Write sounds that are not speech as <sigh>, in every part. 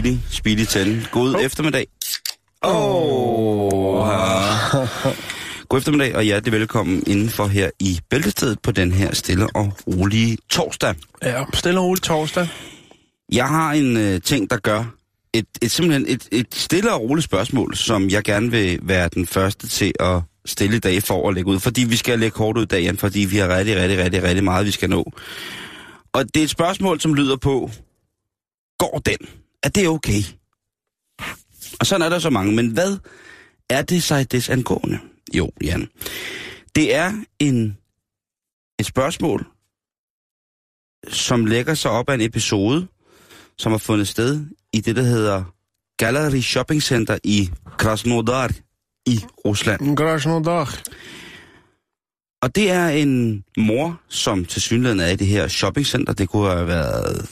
Speedy, speedy, speedy til. God oh. eftermiddag. Oh. God eftermiddag, og hjertelig velkommen indenfor her i Bæltestedet på den her stille og rolige torsdag. Ja, stille og roligt torsdag. Jeg har en øh, ting, der gør et, et simpelthen et, et stille og roligt spørgsmål, som jeg gerne vil være den første til at stille i dag for at lægge ud. Fordi vi skal lægge kort ud i dagen, fordi vi har rigtig, rigtig, rigtig, rigtig meget, vi skal nå. Og det er et spørgsmål, som lyder på, går den? Er det okay? Og sådan er der så mange, men hvad er det sig desangående? Jo, Jan. Det er en, et spørgsmål, som lægger sig op af en episode, som har fundet sted i det, der hedder Gallery Shopping Center i Krasnodar i Rusland. Krasnodar. Og det er en mor, som til synligheden er i det her shoppingcenter. Det kunne have været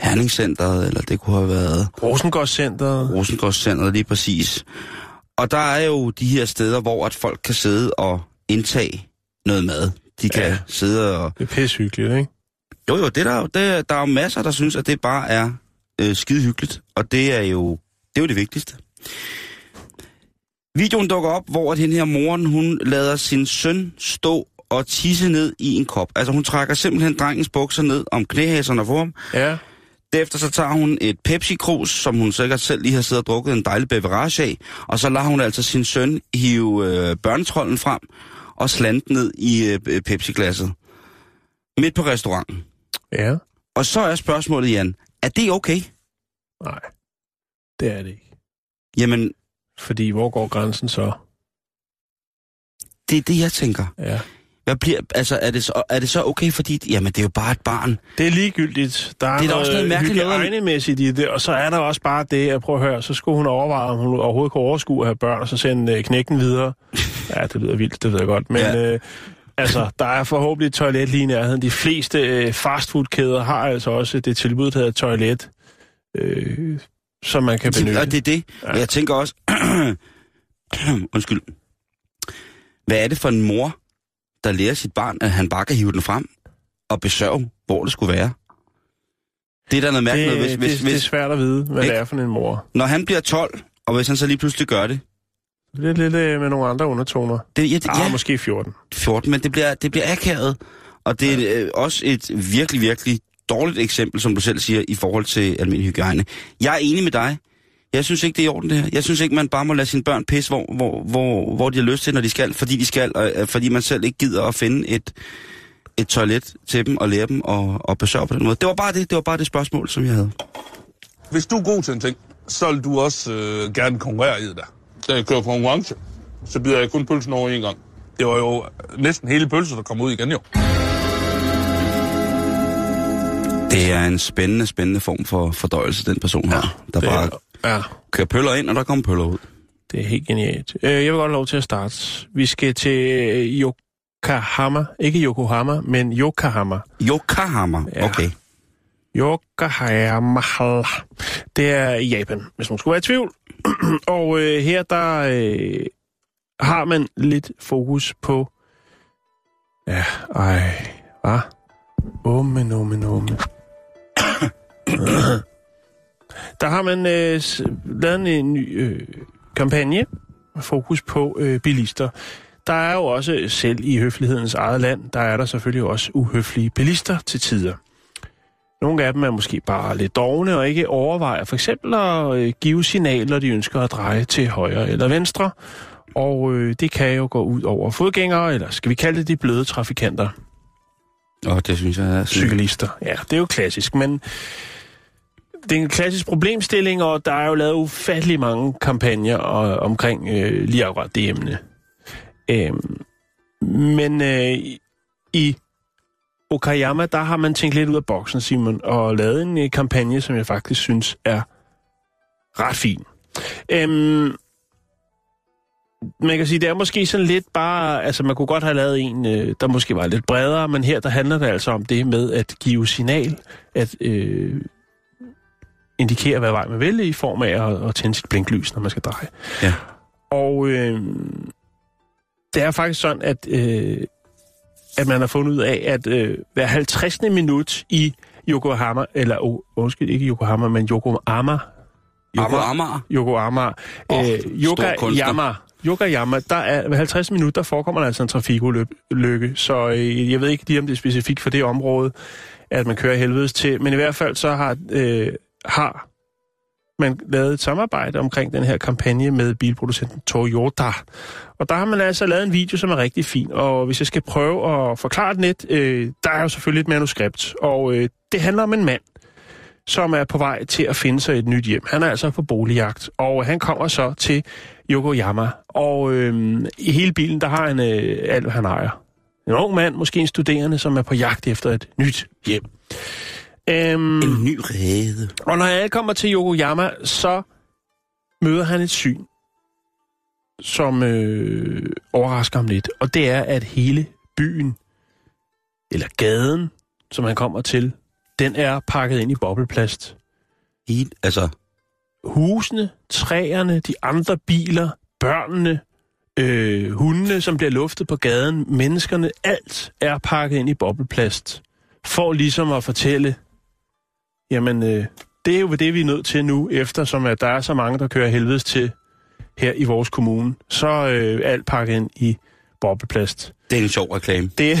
Herningscenteret, eller det kunne have været... Rosengårdscenteret. Rosengårdscenteret, lige præcis. Og der er jo de her steder, hvor at folk kan sidde og indtage noget mad. De kan Ja. sidde og... Det er pissehyggeligt, ikke? Jo, jo, det er der, det, der er jo masser, der synes, at det bare er øh, skide hyggeligt. Og det er jo det, er jo det vigtigste. Videoen dukker op, hvor den her moren, hun lader sin søn stå og tisse ned i en kop. Altså hun trækker simpelthen drengens bukser ned om knæhæserne for ham. Ja. Derefter så tager hun et Pepsi-krus, som hun sikkert selv lige har siddet og drukket en dejlig beverage af. Og så lader hun altså sin søn hive øh, børnetrollen frem og slante ned i øh, Pepsi-glasset. Midt på restauranten. Ja. Og så er spørgsmålet, Jan, er det okay? Nej. Det er det ikke. Jamen, Fordi hvor går grænsen så? det er det, jeg tænker. Ja. Hvad bliver, altså, er det, så, er det så okay, fordi... Jamen, det er jo bare et barn. Det er ligegyldigt. Der er, Det er da også noget mærkeligt noget i det, og så er der også bare det, at prøv at høre, så skulle hun overveje, om hun overhovedet kunne overskue at have børn, og så sende øh, knækken videre. <laughs> Ja, det lyder vildt, det ved jeg godt, men... Ja. Øh, Altså, der er forhåbentlig et toilet lige i nærheden. De fleste øh, fastfoodkæder har altså også det tilbud, der hedder toilet, øh, som man kan benytte. Og det er det. Ja. Jeg tænker også... <clears throat> Undskyld. Hvad er det for en mor, der lærer sit barn, at han bare kan hive den frem og besørge, hvor det skulle være? Det er da noget mærkeligt, det, noget, hvis, hvis, det, det er hvis, svært at vide, hvad Ikke? det er for en mor. når han bliver 12, og hvis han så lige pludselig gør det, Lidt, lidt øh, med nogle andre undertoner. det, ja, det, Ja, ja, måske 14. 14, men det bliver, det bliver akavet. Og det er øh, også et virkelig, virkelig dårligt eksempel, som du selv siger, i forhold til almindelig hygiejne. Jeg er enig med dig. Jeg synes ikke, det er i orden det her. Jeg synes ikke, man bare må lade sine børn pisse, hvor, hvor, hvor, hvor de har lyst til, når de skal, fordi de skal, og øh, fordi man selv ikke gider at finde et, et toilet til dem og lære dem og, og besørge på den måde. Det var bare det, det var bare det spørgsmål, som jeg havde. Hvis du er god til en ting, så vil du også øh, gerne konkurrere i det der. Da jeg kører konkurrence, så bider jeg kun pølsen over en gang. Det var jo næsten hele pølsen, der kom ud igen jo. Det er en spændende, spændende form for fordøjelse, den person her, der Det bare er, ja, kører pøller ind, og der kommer pøller ud. det er helt genialt. Øh, jeg vil godt have lov til at starte. Vi skal til øh, Yokohama. Ikke Yokohama, men Yokohama. Yokohama, Ja. okay. Yokohama. Det er i Japan, hvis man skulle være i tvivl. <clears throat> og øh, her der øh, har man lidt fokus på... Ja, ej, hvad? Umme, numme, numme. Der har man øh, lavet en ny øh, kampagne med fokus på øh, bilister. Der er jo også, selv i høflighedens eget land, der er der selvfølgelig også uhøflige bilister til tider. Nogle af dem er måske bare lidt dogne og ikke overvejer for eksempel at øh, give signaler, de ønsker at dreje til højre eller venstre. Og øh, det kan jo gå ud over fodgængere, eller skal vi kalde det de bløde trafikanter, Og det synes jeg er... cyklister. Ja, det er jo klassisk, men det er en klassisk problemstilling, og der er jo lavet ufattelig mange kampagner og, omkring øh, lige akkurat det emne. Øhm, men øh, i Okayama, der har man tænkt lidt ud af boksen, Simon, og lavet en øh, kampagne, som jeg faktisk synes er ret fin. Øhm, man kan sige, det er måske sådan lidt bare, altså man kunne godt have lavet en, øh, der måske var lidt bredere, men her der handler det altså om det med at give signal, at øh, indikere, hvad vej man vælger i form af at, at tænde sit blinklys, når man skal dreje. Ja. Og øh, det er faktisk sådan, at, øh, at man har fundet ud af, at øh, hver 50. minut i Yokohama, eller oh, undskyld, ikke Yokohama, men Yokohama. Yokohama, Åh, oh, øh. Yokoyama, Yokoyama, der er ved 50 minutter, der forekommer der altså en trafikulykke, så øh, jeg ved ikke lige, om det er specifikt for det område, at man kører helvedes til, men i hvert fald så har, øh, har man lavet et samarbejde omkring den her kampagne med bilproducenten Toyota. Og der har man altså lavet en video, som er rigtig fin, og hvis jeg skal prøve at forklare den lidt, øh, der er jo selvfølgelig et manuskript, og øh, det handler om en mand, som er på vej til at finde sig et nyt hjem. Han er altså på boligjagt, og han kommer så til Yokoyama. Og øh, i hele bilen, der har han øh, alt, hvad han ejer. En ung mand, måske en studerende, som er på jagt efter et nyt hjem. Øhm, En ny rede. og når jeg kommer til Yokoyama, så møder han et syn, som øh, overrasker ham lidt. Og det er, at hele byen, eller gaden, som han kommer til, den er pakket ind i bobleplast. Helt, altså, Husene, træerne, de andre biler, børnene, øh, hundene, som bliver luftet på gaden, menneskerne, alt er pakket ind i bobleplast. For ligesom at fortælle, jamen, øh, det er jo det, vi er nødt til nu, eftersom at der er så mange, der kører helvedes til her i vores kommune. Så øh, alt pakket ind i bobleplast. det er en sjov reklame. Det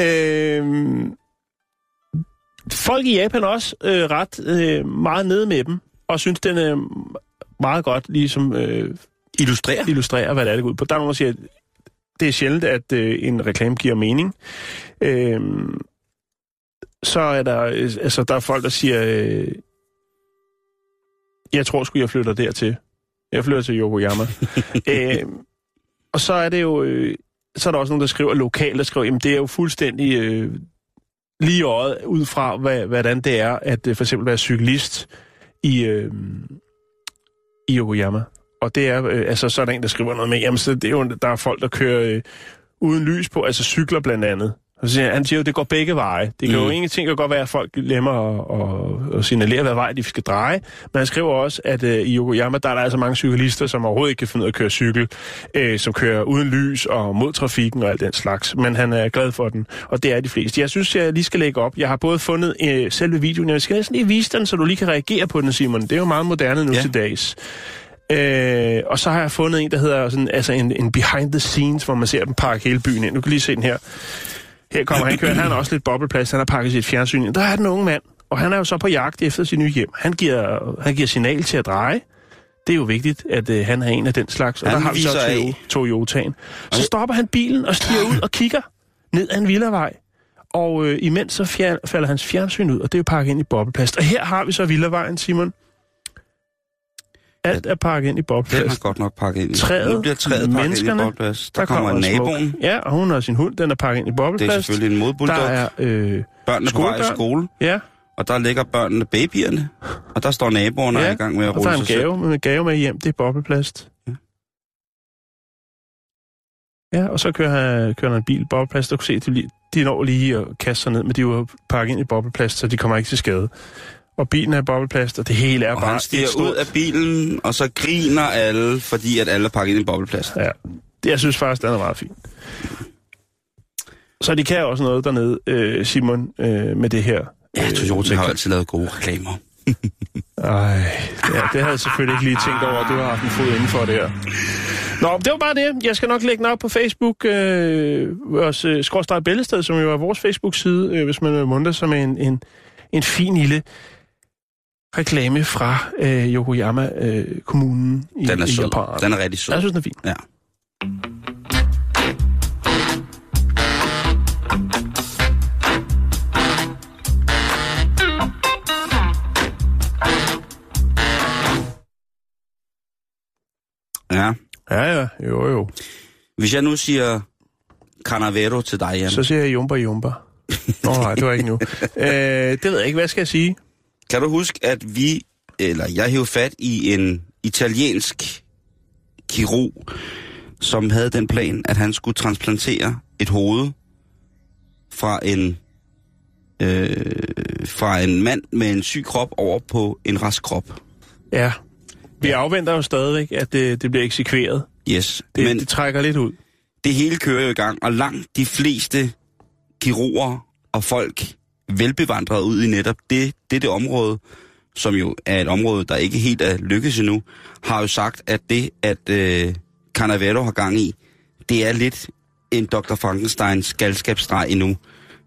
<laughs> øhm, Folk i Japan er også øh, ret øh, meget nede med dem, og synes, den er meget godt ligesom øh, Illustrerer. illustrerer, hvad det er, det går ud på. Der er nogen, der siger, at det er sjældent, at øh, en reklame giver mening. Øhm, så er der, øh, altså, der er folk, der siger, øh, jeg tror sgu, jeg flytter dertil. Jeg flytter til Yokoyama. <laughs> øhm, og så er det jo, øh, så er der også nogen, der skriver lokalt, der skriver, jamen det er jo fuldstændig øh, lige øjet, ud fra, hvad, hvordan det er, at øh, for eksempel være cyklist i, øh, i Yokoyama. Og det er, øh, altså så er der en, der skriver noget med, jamen så det er jo, der er folk, der kører øh, uden lys på, altså cykler blandt andet. Og så siger, han- han siger jo, det går begge veje. Det kan mm. jo ingenting kan godt være, at folk glemmer at, at, at signalere, hvad vej de skal dreje. Men han skriver også, at øh, i Yokoyama, der er der altså mange cyklister, som overhovedet ikke kan finde ud af at køre cykel, øh, som kører uden lys og mod trafikken og alt den slags. Men han er glad for den, og det er de fleste. Jeg synes, jeg lige skal lægge op. Jeg har både fundet øh, selve videoen, jeg skal næsten lige vise den, så du lige kan reagere på den, Simon. Det er jo meget moderne nu. Ja. til dags. Øh, og så har jeg fundet en, der hedder sådan, altså en, en behind the scenes, hvor man ser dem pakke hele byen ind. Du kan lige se den her. Her kommer han kører. Han har også lidt bobleplads. Han har pakket sit fjernsyn ind. Der er den unge mand, og han er jo så på jagt efter sit nye hjem. Han giver, han giver signal til at dreje. Det er jo vigtigt, at øh, han er en af den slags. Og Han der har vi så. Toyo- Toyotaen. Så stopper han bilen og stiger <laughs> ud og kigger ned ad en villavej. Og øh, imens så fjer, falder hans fjernsyn ud, og det er jo pakket ind i bobleplast. Og her har vi så villavejen, Simon. Alt er pakket ind i Den bobleplast. er godt nok pakket ind i. Træet, nu bliver træet pakket ind i. Der, der kommer, en naboen. smuk- Ja, og hun har sin hund, den er pakket ind i Det bobleplast. er selvfølgelig en Der modbulldog. er, øh, Børnene på vej i skole, ja, og der ligger børnene babyerne. Og der står naboerne ja. i gang med at og der rulle er en sig selv. gave, med en gave med hjem, det er bobleplast. Ja. Ja, og så kører, han, kører han en bil bobleplast, og kan se, de, de når lige at kaste sig ned, men de er jo pakket ind i bobleplast, så de kommer ikke til skade. Og bilen er bobleplast, og det hele er Og bare han stiger ud af bilen, og så griner alle, fordi at alle er pakket ind i bobleplast. Ja, det, jeg synes faktisk, den er meget fin. Så de kan også noget dernede, øh, Simon, øh, med det her. Ja, Øh, Toyota har altid lavet gode reklamer. Ej, ja, det havde jeg selvfølgelig ikke lige tænkt over, at du har haft en fod inden for det her. Nå, det var bare det. Jeg skal nok lægge den op på Facebook, øh, vores øh, Bællested, som jo er vores Facebook-side, øh, hvis man vil munter med en, en, en fin lille reklame fra øh, Yokoyama-kommunen øh, i, den er i. Japan. Den er rigtig sød. Jeg synes, den er fin. Ja. Ja. Ja, ja. Jo, jo. Hvis jeg nu siger Canavero til dig, Jan. Så siger jeg Jumba Jumba. Nå nej, det var ikke nu. <laughs> øh, det ved jeg ikke. Hvad skal jeg sige? Kan du huske, at vi, eller jeg hævde fat i en italiensk kirurg, som havde den plan, at han skulle transplantere et hoved fra en øh, fra en mand med en syg krop over på en rask krop. Ja. Vi afventer jo stadigvæk, at det, det bliver eksekveret. Yes, Det, men det trækker lidt ud. det hele kører jo i gang, og langt de fleste kirurger og folk velbevandret ud i netop det, det, det område, som jo er et område, der ikke helt er lykkes endnu, har jo sagt, at det, at øh, Cannavero har gang i, det er lidt en Dr. Frankensteins galskabsstreg endnu.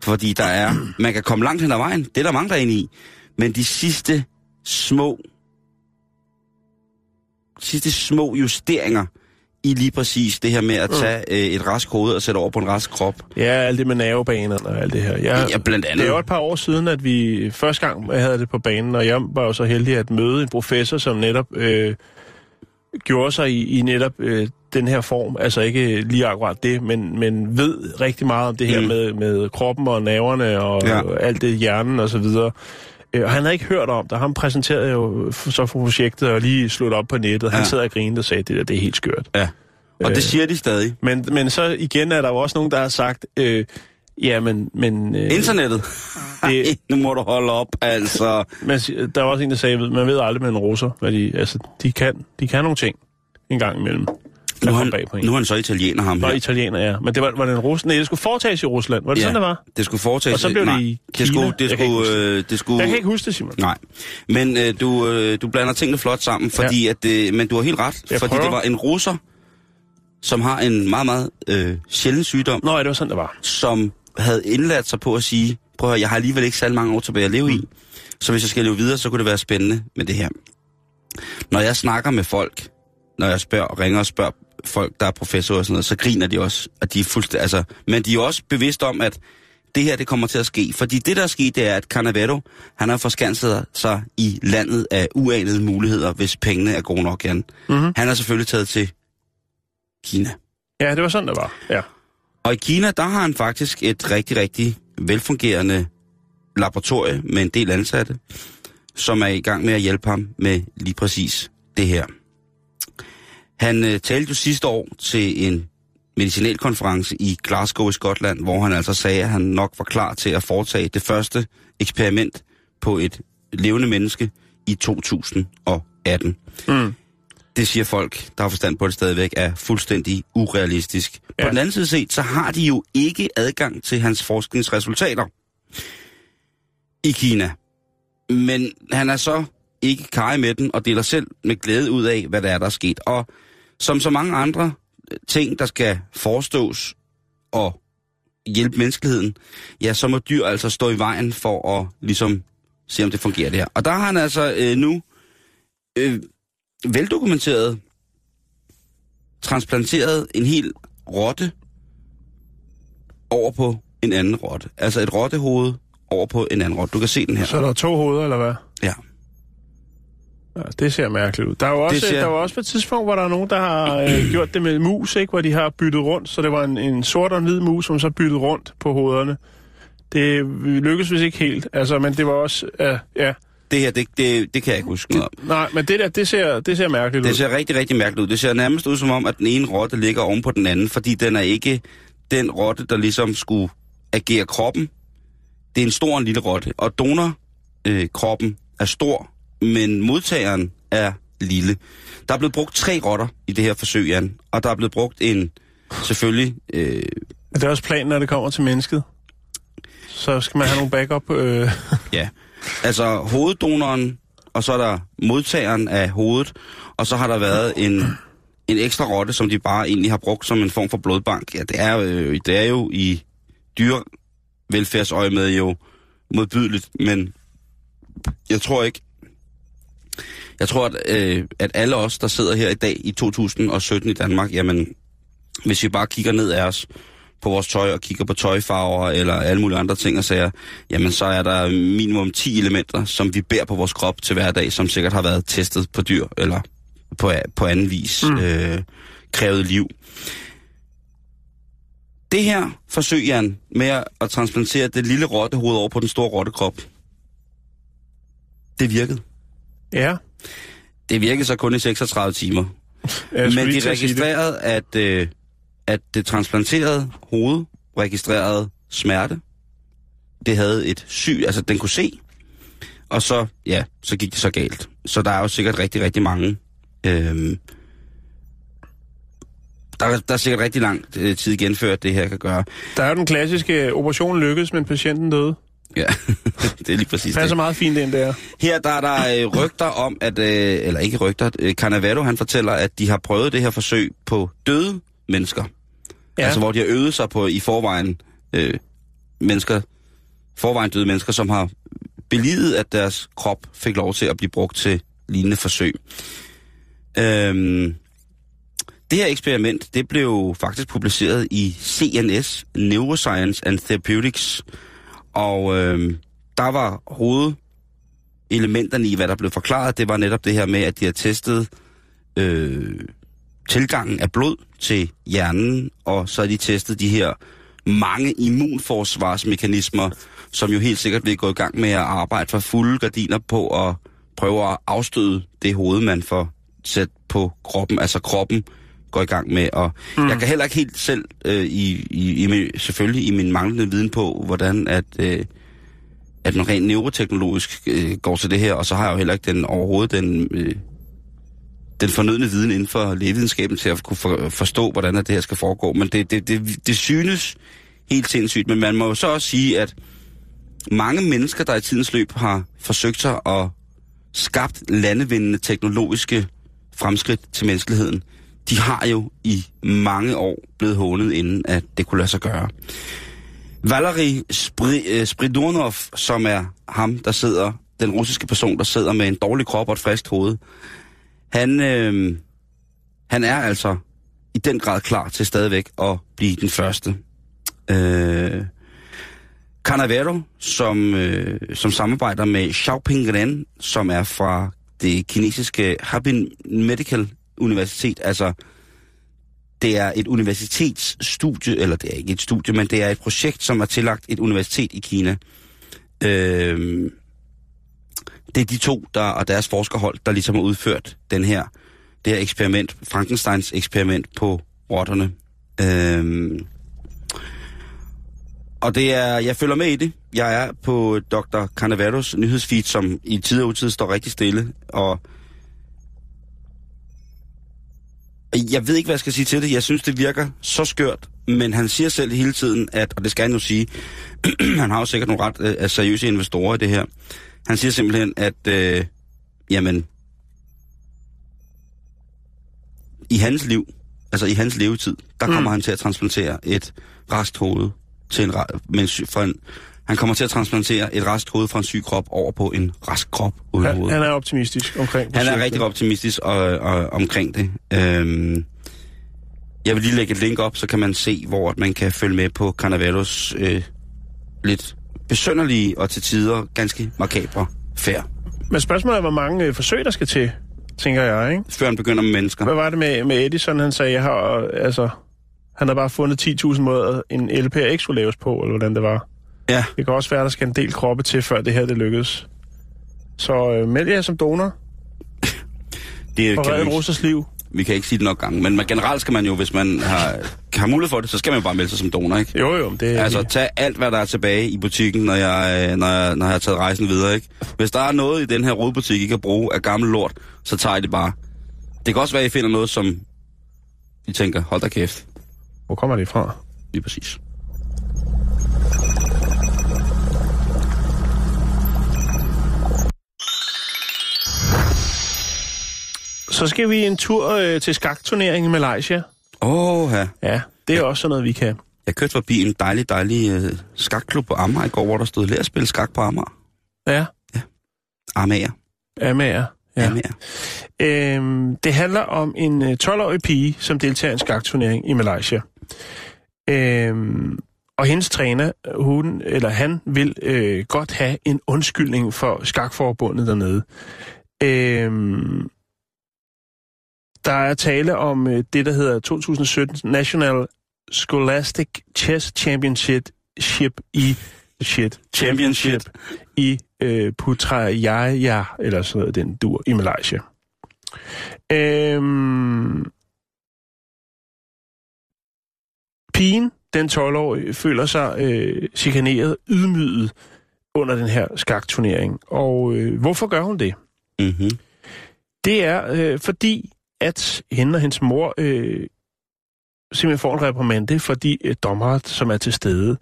Fordi der er, <clears throat> man kan komme langt hen ad vejen, det er der mange, der er inde i, men de sidste små, sidste små justeringer i lige præcis det her med at tage øh, et rask hoved og sætte over på en rask krop. Ja, alt det med nervebanerne og alt det her. Jeg, Ja, blandt andet. Det er jo et par år siden, at vi første gang havde det på banen, og jeg var jo så heldig at møde en professor, som netop øh, gjorde sig i, i netop øh, den her form. Altså ikke lige akkurat det, men, men ved rigtig meget om det her Mm. mm. med, med kroppen og nerverne og Ja. ja. alt det, hjernen og så videre. Øh, Og han havde ikke hørt om det. Han præsenterede jo så for projektet og lige slået op på nettet. Han Ja. sad og grinede og sagde, det der, det er helt skørt. Ja. Og Øh. det siger de stadig. Men, men så igen er der jo også nogen, der har sagt, øh, ja, men... men øh, Internettet. det, <laughs> nu må du holde op, altså. man, siger- der var også en, der sagde, man ved aldrig med en russer, hvad de, altså, de kan, de kan nogle ting en gang imellem. Der Nu kom han, bag på en. nu er han så italiener, ham Nå, her. italiener, ja. Men det var, var det en rus? Nej, det skulle foretages i Rusland. Var det ja. sådan, det var? det skulle foretages. Og så blev det nej, i det Kina. skulle, det Jeg kan ikke skulle, øh, det skulle, Jeg kan ikke huske det, Simon. Nej, men øh, du, øh, du blander tingene flot sammen, fordi ja. at, øh, men du har helt ret, Jeg fordi prøver. det var en russer, som har en meget, meget øh, sjælden sygdom, Nå, ja, det var sådan, det var. som havde indladt sig på at sige, prøv at høre, jeg har alligevel ikke særlig mange år tilbage at leve i, så hvis jeg skal leve videre, så kunne det være spændende med det her. Når jeg snakker med folk, når jeg spørger, ringer og spørger folk, der er professorer og sådan noget, så griner de også, at de er fuldstændig, altså, men de er også bevidste om, at det her, det kommer til at ske. Fordi det, der er sket, det er, at Canavero, han har forskanset sig i landet af uanede muligheder, hvis pengene er gode nok, Jan. Mhm. Han er selvfølgelig taget til Kina. Ja, det var sådan, det var. Ja. Og i Kina, der har han faktisk et rigtig, rigtig velfungerende laboratorie med en del ansatte, som er i gang med at hjælpe ham med lige præcis det her. Han øh, talte jo sidste år til en medicinalkonference i Glasgow i Skotland, hvor han altså sagde, at han nok var klar til at foretage det første eksperiment på et levende menneske i 2018. Mm. Det siger folk, der har forstand på det stadigvæk, er fuldstændig urealistisk. Ja. På den anden side set, så har de jo ikke adgang til hans forskningsresultater i Kina. Men han er så ikke kaj med den, og deler selv med glæde ud af, hvad der er, der er sket. Og som så mange andre ting, der skal forestås og hjælpe menneskeligheden, ja, så må dyr altså stå i vejen for at ligesom se, om det fungerer det her. Og der har han altså øh, nu øh, veldokumenteret transplanteret en hel rotte over på en anden rotte. Altså et rottehoved over på en anden rotte. Du kan se den her. Så er der to hoveder, eller hvad? Ja. Ja, det ser mærkeligt ud. Der er jo også, ser- ser... der var også på et tidspunkt, hvor der er nogen, der har øh, <clears throat> gjort det med mus, ikke? hvor de har byttet rundt. Så det var en, en sort og en hvid mus, som så byttede rundt på hovederne. Det lykkedes vist ikke helt, altså, men det var også... Øh, ja. Det her, det, det, det kan jeg ikke huske noget om. Nej, men det der, det ser, det ser mærkeligt ud. Det ser rigtig, rigtig mærkeligt ud. Det ser nærmest ud som om, at den ene rotte ligger oven på den anden, fordi den er ikke den rotte, der ligesom skulle agere kroppen. Det er en stor og en lille rotte, og donorkroppen øh, kroppen er stor, men modtageren er lille. Der er blevet brugt tre rotter i det her forsøg, Jan, og der er blevet brugt en, selvfølgelig, øh, Det er også planen, når det kommer til mennesket. Så skal man have nogle backup. Øh, <laughs> ja, altså hoveddonoren, og så er der modtageren af hovedet, og så har der været en, en ekstra rotte, som de bare egentlig har brugt som en form for blodbank. Ja, det er, øh, det er jo i dyrevelfærdsøje med jo modbydeligt, men jeg tror ikke, jeg tror, at, øh, at alle os, der sidder her i dag i 2017 i Danmark, jamen, hvis vi bare kigger ned af os på vores tøj og kigger på tøjfarver eller alle mulige andre ting og sager, jamen så er der minimum 10 elementer, som vi bærer på vores krop til hverdag, som sikkert har været testet på dyr eller på, på anden vis mm. øh, krævede liv. Det her forsøg, Jan, med at, at transplantere det lille rottehoved over på den store rottekrop, det virkede. Ja. Det virkede så kun i 36 timer. Men de til at det. registrerede, at, øh, at det transplanterede hoved registrerede smerte. Det havde et syg, altså den kunne se. Og så, ja, så gik det så galt. Så der er jo sikkert rigtig, rigtig mange. Øh, der, der er sikkert rigtig lang øh, tid genført, det her kan gøre. Der er jo den klassiske operation lykkedes, men patienten døde. Ja, <laughs> det er lige præcis Passer det. meget fint ind der. Her der er der øh, rygter om, at, øh, eller ikke rygter, øh, Cannavaro han fortæller, at de har prøvet det her forsøg på døde mennesker. Ja. Altså hvor de har øvet sig på i forvejen øh, mennesker, forvejen døde mennesker, som har belidet, at deres krop fik lov til at blive brugt til lignende forsøg. Øhm, det her eksperiment, det blev faktisk publiceret i CNS, Neuroscience and Therapeutics, og øh, der var hovedelementerne i, hvad der blev forklaret, det var netop det her med, at de har testet øh, tilgangen af blod til hjernen, og så har de testet de her mange immunforsvarsmekanismer, som jo helt sikkert vil gå i gang med at arbejde for fulde gardiner på at prøve at afstøde det hoved, man får sat på kroppen. Altså kroppen går i gang med at... Mm. Jeg kan heller ikke helt selv, øh, i, i, i, min- selvfølgelig i min manglende viden på, hvordan at, øh, at man rent neuroteknologisk øh, går til det her, og så har jeg jo heller ikke den overhovedet den, øh, den fornødne viden inden for lægevidenskaben til at kunne for, forstå, hvordan at det her skal foregå. Men det, det, det, det synes helt sindssygt. Men man må jo så også sige, at mange mennesker, der i tidens løb har forsøgt sig at skabt landevindende teknologiske fremskridt til menneskeligheden, de har jo i mange år blevet hånet, inden at det kunne lade sig gøre. Valery Spri- øh, Spridonov, som er ham, der sidder, den russiske person, der sidder med en dårlig krop og et friskt hoved, han, øh, han er altså i den grad klar til stadigvæk at blive den første. Øh, Canavero, som, øh, som samarbejder med Xiaoping Ren, som er fra det kinesiske Harbin Medical Universitet, altså det er et universitetsstudie, eller det er ikke et studie, men det er et projekt, som er tillagt et universitet i Kina. Øh, det er de to, der og deres forskerhold, der ligesom har udført den her, det her eksperiment, Frankensteins eksperiment på rotterne. Øhm, og det er, jeg følger med i det. Jeg er på Dr. Cannavaros nyhedsfeed, som i tid og utid står rigtig stille, og jeg ved ikke, hvad jeg skal sige til det. Jeg synes, det virker så skørt, men han siger selv hele tiden, at, og det skal han jo sige, <clears throat> han har jo sikkert nogle ret øh, seriøse investorer i det her. Han siger simpelthen, at øh, jamen, i hans liv, altså i hans levetid, der kommer Mm. han til at transplantere et rest hoved til en, fra en han kommer til at transplantere et rest hoved fra en syg krop over på en rask krop uden Han, hoved. han er optimistisk omkring Han er rigtig optimistisk og, og, omkring det. Øhm, jeg vil lige lægge et link op, så kan man se, hvor man kan følge med på Cannavalos øh, lidt besønderlige og til tider ganske makabre færd, Men spørgsmålet er, hvor mange øh, forsøg, der skal til, tænker jeg, ikke? før han begynder med mennesker. Hvad var det med, med Edison, han sagde, jeg har, øh, altså, han har bare fundet 10.000 måder, en LPR ikke skulle laves på, eller hvordan det var. Ja, Det kan også være, der skal en del kroppe til, før det her det lykkes. Så øh, meld jer som donor <laughs> det og kan vi, russers liv. vi kan ikke sige det nok gange. Men man, generelt skal man jo, hvis man har, har mulighed for det, så skal man jo bare melde sig som donor, ikke? Jo, jo, det er... Altså, tag alt, hvad der er tilbage i butikken, når jeg, øh, når jeg, når jeg har taget rejsen videre, ikke? Hvis der er noget i den her rodbutik, I kan bruge af gammel lort, så tager I det bare. Det kan også være, at I finder noget, som I tænker, hold da kæft. Hvor kommer det fra? Lige præcis. Så skal vi en tur øh, til skakturnering i Malaysia. Åh, ja. Ja, det er også sådan noget, vi kan. Jeg kørte forbi en dejlig, dejlig øh, skakklub på Amager i går, hvor der stod, lær at spille skak på Amager. Ja, Amager. Amager. Ja. Ja. Amager. Øhm, det handler om en øh, 12-årig pige, som deltager i en skakturnering i Malaysia. Øhm, og hendes træner, hun eller han, vil øh, godt have en undskyldning for skakforbundet dernede. Øhm, der er tale om øh, det, der hedder 2017 National Scholastic Chess Championship i shit, Championship. i øh, Putrajaya, eller sådan noget, den dur, i Malaysia. Øhm, pigen, den 12-årige, føler sig øh, chikaneret, ydmyget under den her skakturnering. Og øh, hvorfor gør hun det? Mm-hmm. Det er øh, fordi, at hende og hendes mor øh, simpelthen får en reprimande for de øh, dommer, som er til stede,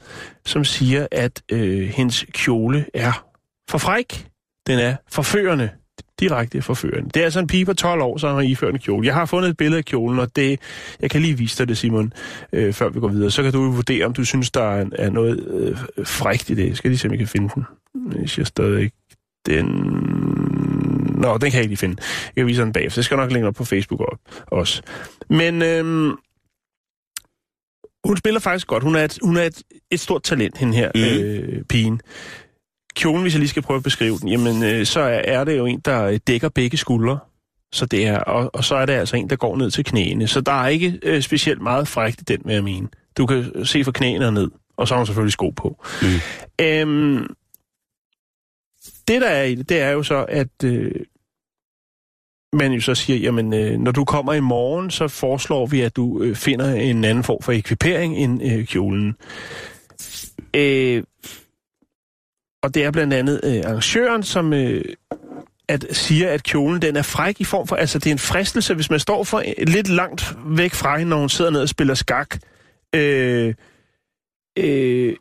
som siger, at øh, hendes kjole er for fræk. Den er forførende. Direkte forførende. Det er altså en pige på 12 år, som har iført en kjole. Jeg har fundet et billede af kjolen, og det, jeg kan lige vise dig det, Simon, øh, før vi går videre. Så kan du vurdere, om du synes, der er, er noget øh, frækt i det. Jeg skal lige se, om jeg kan finde den. Jeg stadig. Den... Nå, den kan jeg ikke lige finde. Jeg kan vise den bagefter. Det skal nok længere op på Facebook op, også. Men øhm, hun spiller faktisk godt. Hun er et, hun er et, et stort talent, hende her, Mhm. øh, pigen. Kjolen, hvis jeg lige skal prøve at beskrive den, jamen, øh, så er, er det jo en, der dækker begge skuldre. Så det er, og, og så er det altså en, der går ned til knæene. Så der er ikke øh, specielt meget frækt i den, vil jeg mene. Du kan se fra knæene og ned, og så har hun selvfølgelig sko på. Mm. Øhm, det, der er i det, det er jo så, at øh, man jo så siger, jamen, øh, når du kommer i morgen, så foreslår vi, at du øh, finder en anden form for ekvipering end øh, kjolen. Øh, og det er blandt andet øh, arrangøren, som øh, at siger, at kjolen den er fræk i form for, altså det er en fristelse, hvis man står for øh, lidt langt væk fra hende, når hun sidder ned og spiller skak, øh, øh,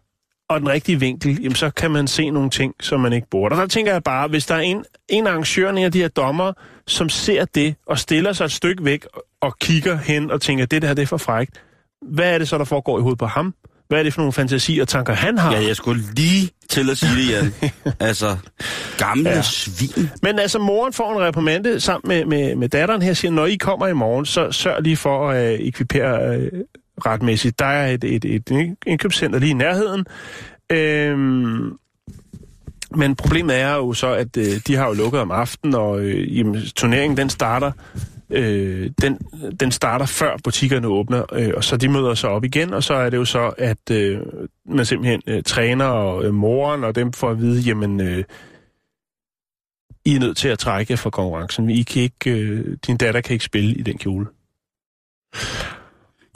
og den rigtige vinkel, jamen så kan man se nogle ting, som man ikke burde. Og der tænker jeg bare, hvis der er en, en arrangør, en af de her dommer, som ser det og stiller sig et stykke væk og, kigger hen og tænker, det der det er for frækt, hvad er det så, der foregår i hovedet på ham? Hvad er det for nogle fantasier og tanker, han har? Ja, jeg skulle lige til at sige det, Jan. <laughs> altså, gamle ja. svin. Men altså, moren får en reprimande sammen med, med, med datteren her, siger, når I kommer i morgen, så sørg lige for at øh, ekvipere øh, retmæssigt. Der er et, et, et, et indkøbscenter lige i nærheden. Øhm, men problemet er jo så, at øh, de har jo lukket om aftenen, og øh, jamen, turneringen den starter øh, den, den starter før butikkerne åbner, øh, og så de møder så op igen, og så er det jo så, at øh, man simpelthen øh, træner og øh, moren og dem får at vide, jamen, øh, I er nødt til at trække fra konkurrencen. I kan ikke, øh, din datter kan ikke spille i den kjole.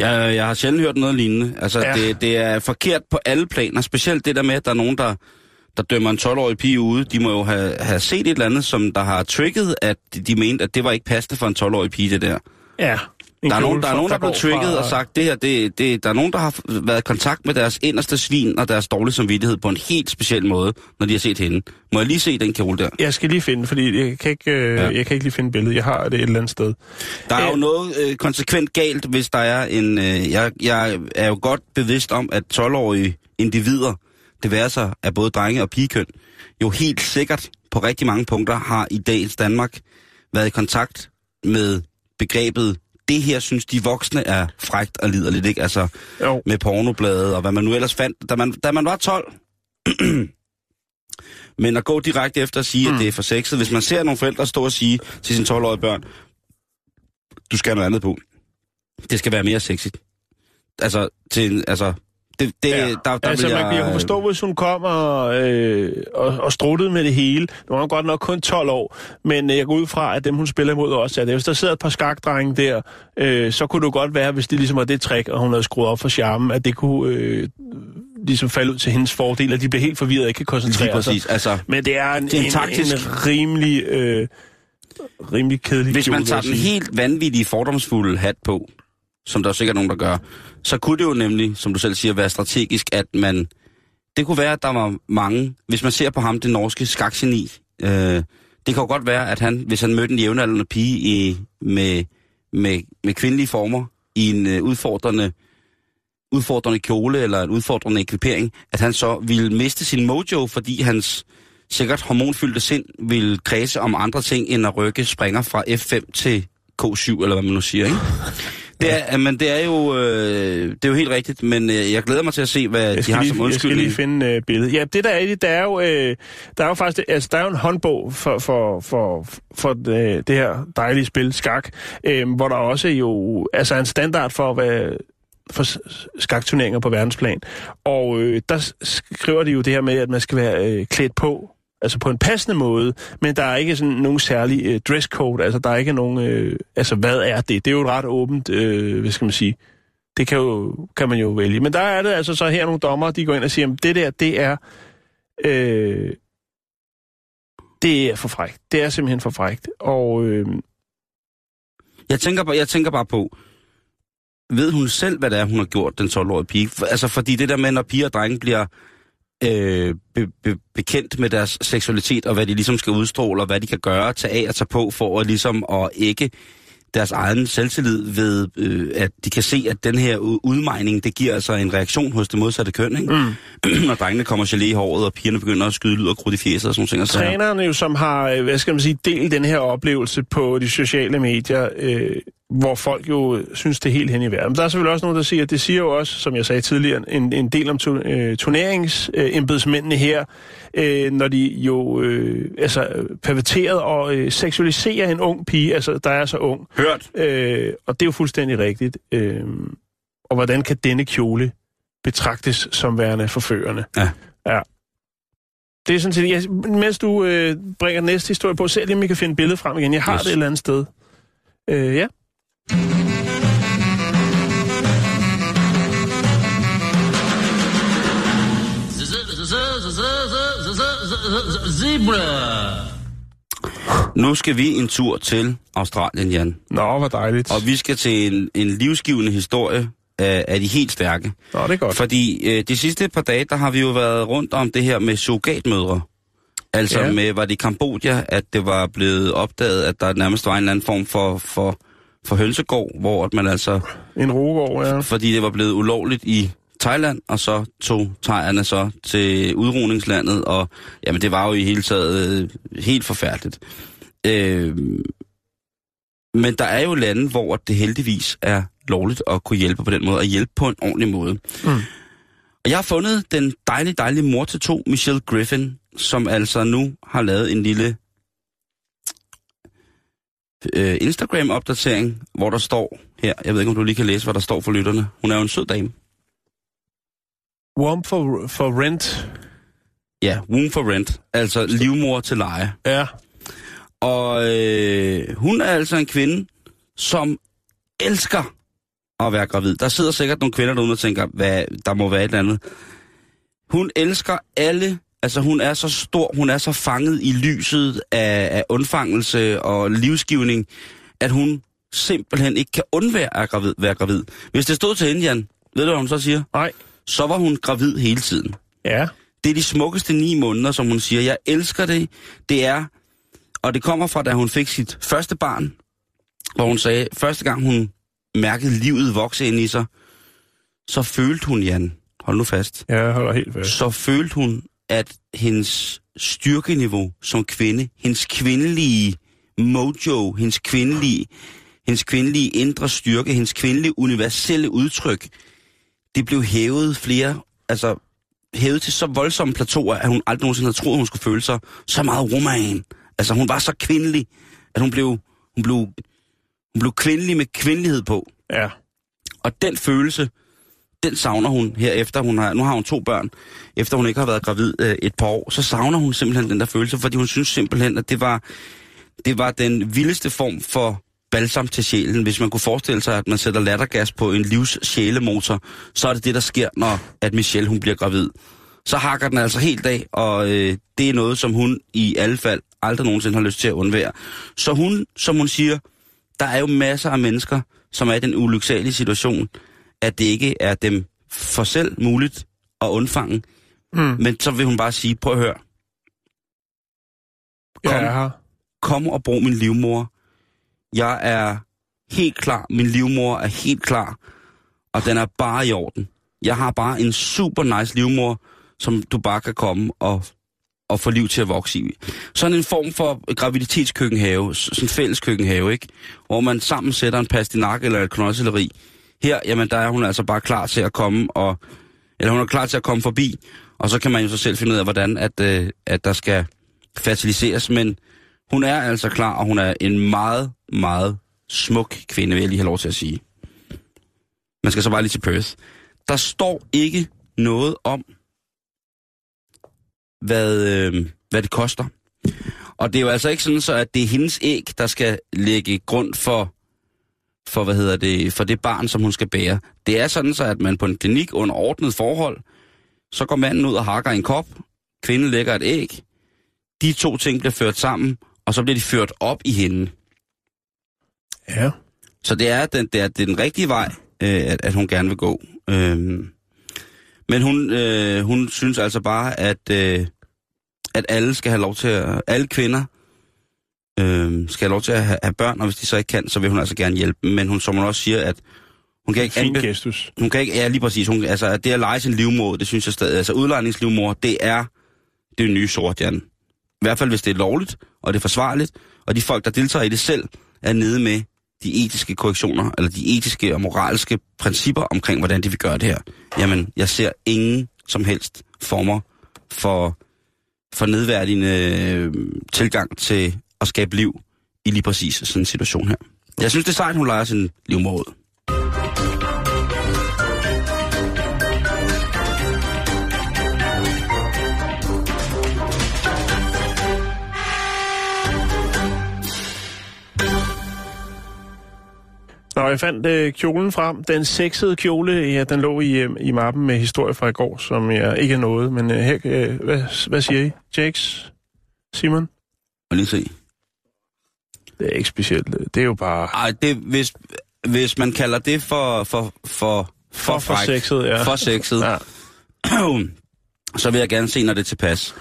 Jeg, jeg har sjældent hørt noget lignende. Altså, Ja. det, det er forkert på alle planer. Specielt det der med, at der er nogen, der, der dømmer en 12-årig pige ude. De må jo have, have set et eller andet, som der har trigget, at de, de mente, at det var ikke passende for en 12-årig pige, det der. Ja. Der er, nogen, der er nogen, der er blevet trigget fra- og sagt, det her, det, det, der er nogen, der har været i kontakt med deres inderste svin og deres dårlige samvittighed på en helt speciel måde, når de har set hende. Må jeg lige se den kjole der? Jeg skal lige finde, fordi jeg kan ikke, øh, ja. Jeg kan ikke lige finde billedet. Jeg har det et eller andet sted. Der er Øh. jo noget øh, konsekvent galt, hvis der er en... Øh, jeg, jeg er jo godt bevidst om, at 12-årige individer, det være sig af både drenge og pigekøn, jo helt sikkert på rigtig mange punkter har i dagens Danmark været i kontakt med begrebet, det her synes de voksne er frægt og liderligt, ikke? Altså Jo. med pornobladet og hvad man nu ellers fandt, da man, da man var 12. <clears throat> Men at gå direkte efter at sige, mm. at det er for sexet, hvis man ser nogle forældre stå og sige til sine 12-årige børn, du skal have noget andet på. Det skal være mere sexigt. Altså, til, altså det, det, Ja. der, der altså, man, jeg, jeg kunne forstå, hvis hun kom og, øh, og, og struttede med det hele. Nu var hun godt nok kun 12 år, men øh, jeg går ud fra, at dem, hun spiller imod også, at hvis der sidder et par skakdrenge der, øh, så kunne det godt være, hvis det ligesom var det trick, og hun havde skruet op for charmen, at det kunne øh, ligesom falde ud til hendes fordel, at de blev helt forvirret og ikke kan Lige koncentrere sig. præcis. Altså, Men det er en, Det er en en, taktisk- en rimelig, øh, rimelig kedelig hvis man tager den helt vanvittige, fordomsfulde hat på, som der er sikkert nogen, der gør, så kunne det jo nemlig, som du selv siger, være strategisk, at man... Det kunne være, at der var mange... Hvis man ser på ham, det norske skakgeni, øh, det kan jo godt være, at han, hvis han mødte en jævnaldrende pige i, med, med, med kvindelige former i en øh, udfordrende, udfordrende kjole eller en udfordrende ekvipering, at han så ville miste sin mojo, fordi hans sikkert hormonfyldte sind ville kredse om andre ting, end at rykke springer fra F5 til K7, eller hvad man nu siger, ikke? Det er, men det er jo øh, det er jo helt rigtigt, men øh, jeg glæder mig til at se, hvad de har lige, som jeg skal undskyldning. lige finde øh, billedet. Ja, det der er det, der er jo, øh, der er jo faktisk, altså der er jo en håndbog for, for, for, for det, det her dejlige spil, skak, øh, hvor der også jo, altså en standard for, hvad, for skakturneringer på verdensplan. Og øh, der skriver de jo det her med, at man skal være øh, klædt på, altså på en passende måde, men der er ikke sådan nogen særlig øh, dresscode, altså der er ikke nogen, øh, altså hvad er det? Det er jo ret åbent, øh, hvad skal man sige, det kan, jo, kan man jo vælge. Men der er det altså så her nogle dommer, de går ind og siger, at det der, det er, øh, det er for frækt. Det er simpelthen for frækt. Og øh, Jeg tænker, bare, jeg tænker bare på, ved hun selv, hvad det er, hun har gjort, den 12-årige pige? For, altså, fordi det der med, når piger og drenge bliver øh, be, be, bekendt med deres seksualitet, og hvad de ligesom skal udstråle, og hvad de kan gøre, tage af og tage på, for at ligesom at ikke deres egen selvtillid ved, øh, at de kan se, at den her udmejning, det giver altså en reaktion hos det modsatte køn, ikke? Mm. <clears throat> når drengene kommer gelé i håret, og pigerne begynder at skyde lyd og krudt i fjeset og sådan sager. trænerne jo, som har, øh, hvad skal man sige, delt den her oplevelse på de sociale medier, øh, hvor folk jo synes, det er helt hen i vejret. Men der er selvfølgelig også nogen, der siger, at det siger jo også, som jeg sagde tidligere, en, en del om tu, øh, turneringsembedsmændene her, øh, når de jo øh, altså, perverteret og øh, seksualiserer en ung pige, altså der er så ung. Hørt. Øh, og det er jo fuldstændig rigtigt. Øh, og hvordan kan denne kjole betragtes som værende forførende? Ja. Ja. Det er sådan set, jeg, mens du øh, bringer næste historie på, se lige om I kan finde billedet frem igen. Jeg har yes. det et eller andet sted. Øh, ja. Zebra. Nu skal vi en tur til Australien, Jan. Nå, hvor dejligt. Og vi skal til en, en livsgivende historie af, af de helt stærke. Nå, det er godt. Fordi øh, de sidste par dage, der har vi jo været rundt om det her med surrogatmødre. Altså Ja. med, var det i Kambodja, at det var blevet opdaget, at der nærmest var en eller anden form for, for, for hønsegård, hvor at man altså, En rogård, ja. fordi det var blevet ulovligt i Thailand, og så tog thaierne så til udroningslandet, og jamen det var jo i hele taget øh, helt forfærdeligt. Øh, men der er jo lande, hvor det heldigvis er lovligt at kunne hjælpe på den måde, og hjælpe på en ordentlig måde. Mm. Og jeg har fundet den dejlige, dejlige mor til to, Michelle Griffin, som altså nu har lavet en lille øh, Instagram-opdatering, hvor der står her, jeg ved ikke, om du lige kan læse, hvad der står for lytterne. Hun er jo en sød dame. Warm for, for rent. Ja, womb for rent, altså livmor til leje. Ja. Og øh, hun er altså en kvinde, som elsker at være gravid. Der sidder sikkert nogle kvinder derude og tænker, hvad, der må være et eller andet. Hun elsker alle, altså hun er så stor, hun er så fanget i lyset af, af undfangelse og livsgivning, at hun simpelthen ikke kan undvære at gravid, være gravid. Hvis det stod til hende, Jan, ved du, hvad hun så siger? Nej. Så var hun gravid hele tiden. Ja. Det er de smukkeste ni måneder, som hun siger. Jeg elsker det. Det er, og det kommer fra, da hun fik sit første barn, hvor hun sagde, første gang hun mærkede livet vokse ind i sig, så følte hun, Jan, hold nu fast, Jeg holder helt fast. så følte hun, at hendes styrkeniveau som kvinde, hendes kvindelige mojo, hendes kvindelige, hendes kvindelige indre styrke, hendes kvindelige universelle udtryk, det blev hævet flere, altså hævet til så voldsomme plateauer, at hun aldrig nogensinde havde troet, hun skulle føle sig så meget roman. Altså hun var så kvindelig, at hun blev, hun blev, hun blev kvindelig med kvindelighed på. Ja. Og den følelse, den savner hun her efter hun har, nu har hun to børn, efter hun ikke har været gravid øh, et par år, så savner hun simpelthen den der følelse, fordi hun synes simpelthen, at det var, det var den vildeste form for balsam til sjælen. Hvis man kunne forestille sig, at man sætter lattergas på en livs sjælemotor, så er det det, der sker, når at Michelle hun bliver gravid. Så hakker den altså helt af, og øh, det er noget, som hun i alle fald aldrig nogensinde har lyst til at undvære. Så hun, som hun siger, der er jo masser af mennesker, som er i den ulyksalige situation, at det ikke er dem for selv muligt at undfange. Mm. Men så vil hun bare sige, prøv at høre, Jeg Kom. er her. kom og brug min livmor. Jeg er helt klar. Min livmor er helt klar. Og den er bare i orden. Jeg har bare en super nice livmor, som du bare kan komme og, at få liv til at vokse i. Sådan en form for graviditetskøkkenhave, sådan en fælles køkkenhave, ikke? Hvor man sammen sætter en pastinak eller et knodselleri. Her, jamen der er hun altså bare klar til at komme og... Eller hun er klar til at komme forbi, og så kan man jo så selv finde ud af, hvordan at, øh, at der skal fertiliseres. Men hun er altså klar, og hun er en meget, meget smuk kvinde, vil jeg lige have lov til at sige. Man skal så bare lige til Perth. Der står ikke noget om, hvad, øh, hvad det koster. Og det er jo altså ikke sådan, så at det er hendes æg, der skal lægge grund for, for, hvad hedder det, for det barn, som hun skal bære. Det er sådan så, at man på en klinik under ordnet forhold, så går manden ud og hakker en kop, kvinden lægger et æg, de to ting bliver ført sammen, og så bliver de ført op i hende. Ja. Så det er den, det er, det er den rigtige vej, øh, at, at hun gerne vil gå. Øhm, men hun, øh, hun synes altså bare, at, øh, at alle skal have lov til at, alle kvinder øh, skal have lov til at have, have børn, og hvis de så ikke kan, så vil hun altså gerne hjælpe dem. Men hun, som hun også siger, at hun kan ikke Fin anbe- gestus. hun kan ikke, ja lige præcis, hun, altså at det at lege sin livmor, det synes jeg stadig, altså udlejningslivmor, det er det nye sort, Jan. I hvert fald hvis det er lovligt, og det er forsvarligt, og de folk, der deltager i det selv, er nede med de etiske korrektioner, eller de etiske og moralske principper omkring, hvordan de vil gøre det her. Jamen, jeg ser ingen som helst former for, for nedværdigende øh, tilgang til at skabe liv i lige præcis sådan en situation her. Jeg synes, det er sejt, hun leger sin livmor ud. Nå, jeg fandt øh, kjolen frem. Den sexede kjole, ja, den lå i, øh, i mappen med historie fra i går, som jeg ikke er nået. Men øh, her, øh, hvad, hvad siger I? Jakes? Simon? Og lige se. Det er ikke specielt. Det er jo bare Ej, det, hvis, hvis man kalder det for, for, for, for, for frækt, sexet. Ja. for sexet, Ja. <clears throat> så vil jeg gerne se, når det er tilpas.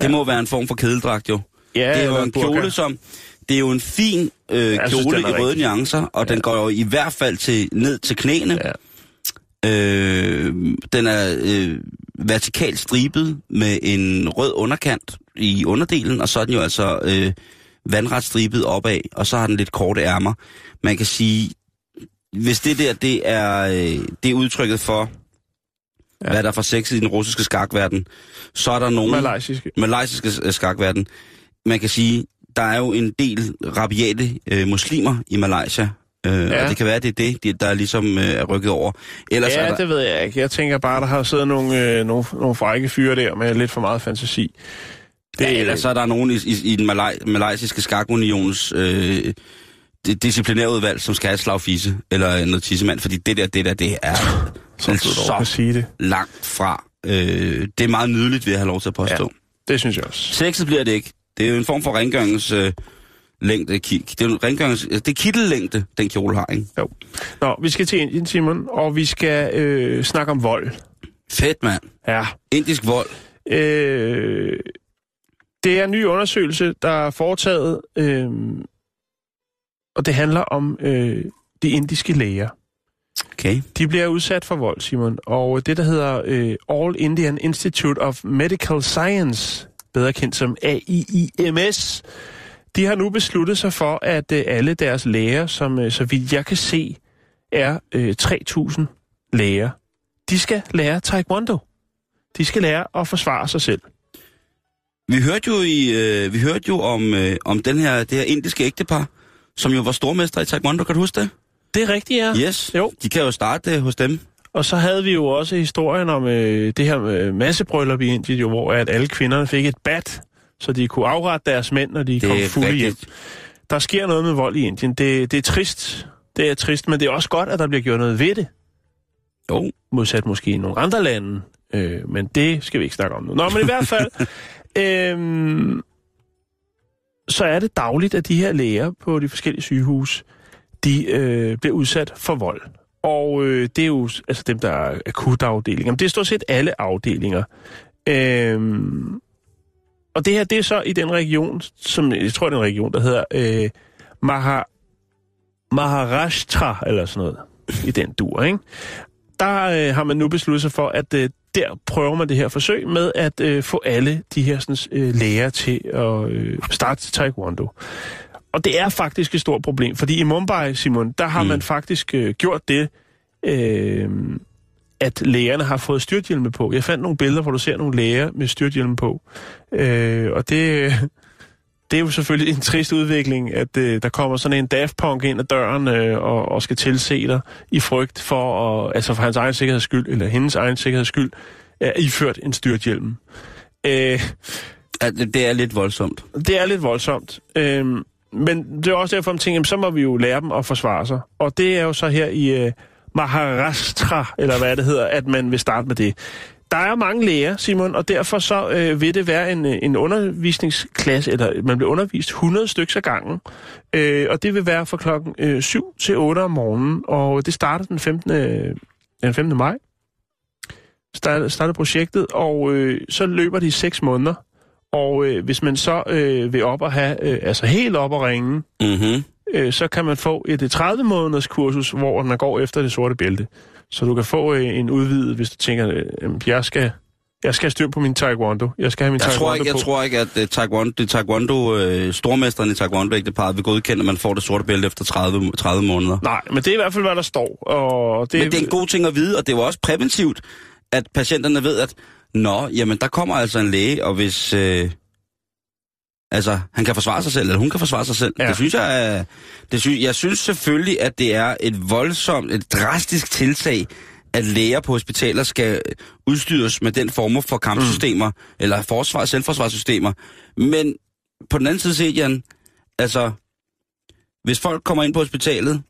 Det må være en form for kedeldragt, jo. ja, det er jo en burka. kjole, som... Det er jo en fin øh, Jeg synes, kjole er i røde rigtig. nuancer, og ja. den går jo i hvert fald til, ned til knæene. Ja. Øh, den er øh, vertikalt stribet med en rød underkant i underdelen, og så er den jo altså øh, vandret stribet opad, og så har den lidt korte ærmer. Man kan sige, hvis det der, det er, øh, det er udtrykket for, ja. hvad der er for sexet i den russiske skakverden, så er der nogen... Malaysiske. malaysiske øh, skakverden. Man kan sige, der er jo en del rabiate øh, muslimer i Malaysia, øh, ja. og det kan være, det er det, de- der ligesom øh, er rykket over. Ellers er Ja, der, det ved jeg ikke. Jeg tænker bare, der har siddet nogle, øh, nogle, nogle frække fyre der med lidt for meget fantasi. Det, ja, ellers så er der nogen i, i, i den malaj, malaysiske skakunions øh, disciplinærudvalg, som skal have et slag fisse, eller noget tissemand, fordi det der, det der, det er du dog kan sige det. langt fra. Øh, det er meget nydeligt, jeg have lov til at påstå. Ja. Det synes jeg også. Sexet bliver det ikke. Det er jo en form for rengørings... Øh, længde, ki- det er jo en rengørings, det er kittellængde, den kjole har, ikke? Jo. Nå, vi skal til Indien, Simon, og vi skal øh, snakke om vold. Fedt, mand. Ja. Indisk vold. Øh, det er en ny undersøgelse, der er foretaget, øh, og det handler om øh, de indiske læger. Okay. De bliver udsat for vold, Simon, og det, der hedder øh, All Indian Institute of Medical Science, bedre kendt som AIIMS, de har nu besluttet sig for, at øh, alle deres læger, som øh, så vidt jeg kan se, er øh, 3.000 læger, de skal lære taekwondo. De skal lære at forsvare sig selv. Vi hørte jo, i, øh, vi hørte jo om, øh, om den her, det her indiske ægtepar, som jo var stormester i Taekwondo, kan du huske det? Det er rigtigt, ja. Yes. Jo. De kan jo starte øh, hos dem. Og så havde vi jo også historien om øh, det her øh, massebryllup i Indien, jo, hvor at alle kvinderne fik et bat, så de kunne afrette deres mænd, når de Det kom fulde hjem. rigtigt. Der sker noget med vold i Indien. Det, det er trist. Det er trist, men det er også godt, at der bliver gjort noget ved det. Jo. Modsat måske i nogle andre lande. Øh, men det skal vi ikke snakke om nu. Nå, men i hvert fald... <laughs> øhm, så er det dagligt, at de her læger på de forskellige sygehus, de øh, bliver udsat for vold. Og øh, det er jo altså dem, der er akutafdelinger. Men det er stort set alle afdelinger. Øhm, og det her, det er så i den region, som jeg tror, det er en region, der hedder øh, Maha, Maharashtra, eller sådan noget, i den dur, ikke? Der øh, har man nu besluttet sig for, at øh, der prøver man det her forsøg med at øh, få alle de her sådan, øh, læger til at øh, starte taekwondo. Og det er faktisk et stort problem, fordi i Mumbai, Simon, der har mm. man faktisk øh, gjort det, øh, at lægerne har fået styrthjelme på. Jeg fandt nogle billeder, hvor du ser nogle læger med styrthjelme på. Øh, og det, det er jo selvfølgelig en trist udvikling, at øh, der kommer sådan en Daft Punk ind ad døren øh, og, og skal tilse dig i frygt for, at, altså for hans egen sikkerheds skyld, eller hendes egen sikkerheds skyld, er iført en styrthjelm. Øh, ja, det er lidt voldsomt. Det er lidt voldsomt. Øh, men det er også derfor, man tænker, så må vi jo lære dem at forsvare sig. Og det er jo så her i øh, Maharashtra, eller hvad det hedder, at man vil starte med det. Der er mange læger, Simon, og derfor så øh, vil det være en, en undervisningsklasse, eller man bliver undervist 100 stykker ad gangen. Øh, og det vil være fra klokken øh, 7 til 8 om morgenen, og det starter den 15. Øh, den 15. maj. Starter, starter projektet, og øh, så løber det i 6 måneder. Og øh, hvis man så øh, vil op og have, øh, altså helt op og ringe, Mm-hmm. øh, så kan man få et 30 måneders kursus, hvor man går efter det sorte bælte. Så du kan få øh, en udvidet, hvis du tænker, øh, jeg skal jeg skal have styr på min taekwondo. Jeg skal have min Jeg taekwondo tror ikke, jeg på. tror ikke at uh, taekwondo, det taekwondo, uh, stormesteren i taekwondo ægteparet vil godkende, at man får det sorte bælte efter 30, 30 måneder. Nej, men det er i hvert fald, hvad der står. Og det, Men det er en god ting at vide, og det er jo også præventivt, at patienterne ved, at nå, jamen der kommer altså en læge, og hvis... Øh, altså, han kan forsvare sig selv, eller hun kan forsvare sig selv. Ja. Det synes jeg er... Det synes, jeg synes selvfølgelig, at det er et voldsomt, et drastisk tiltag, at læger på hospitaler skal udstyres med den former for kampsystemer, mm. eller forsvar, selvforsvarssystemer. Men på den anden side set, Jan, altså, hvis folk kommer ind på hospitalet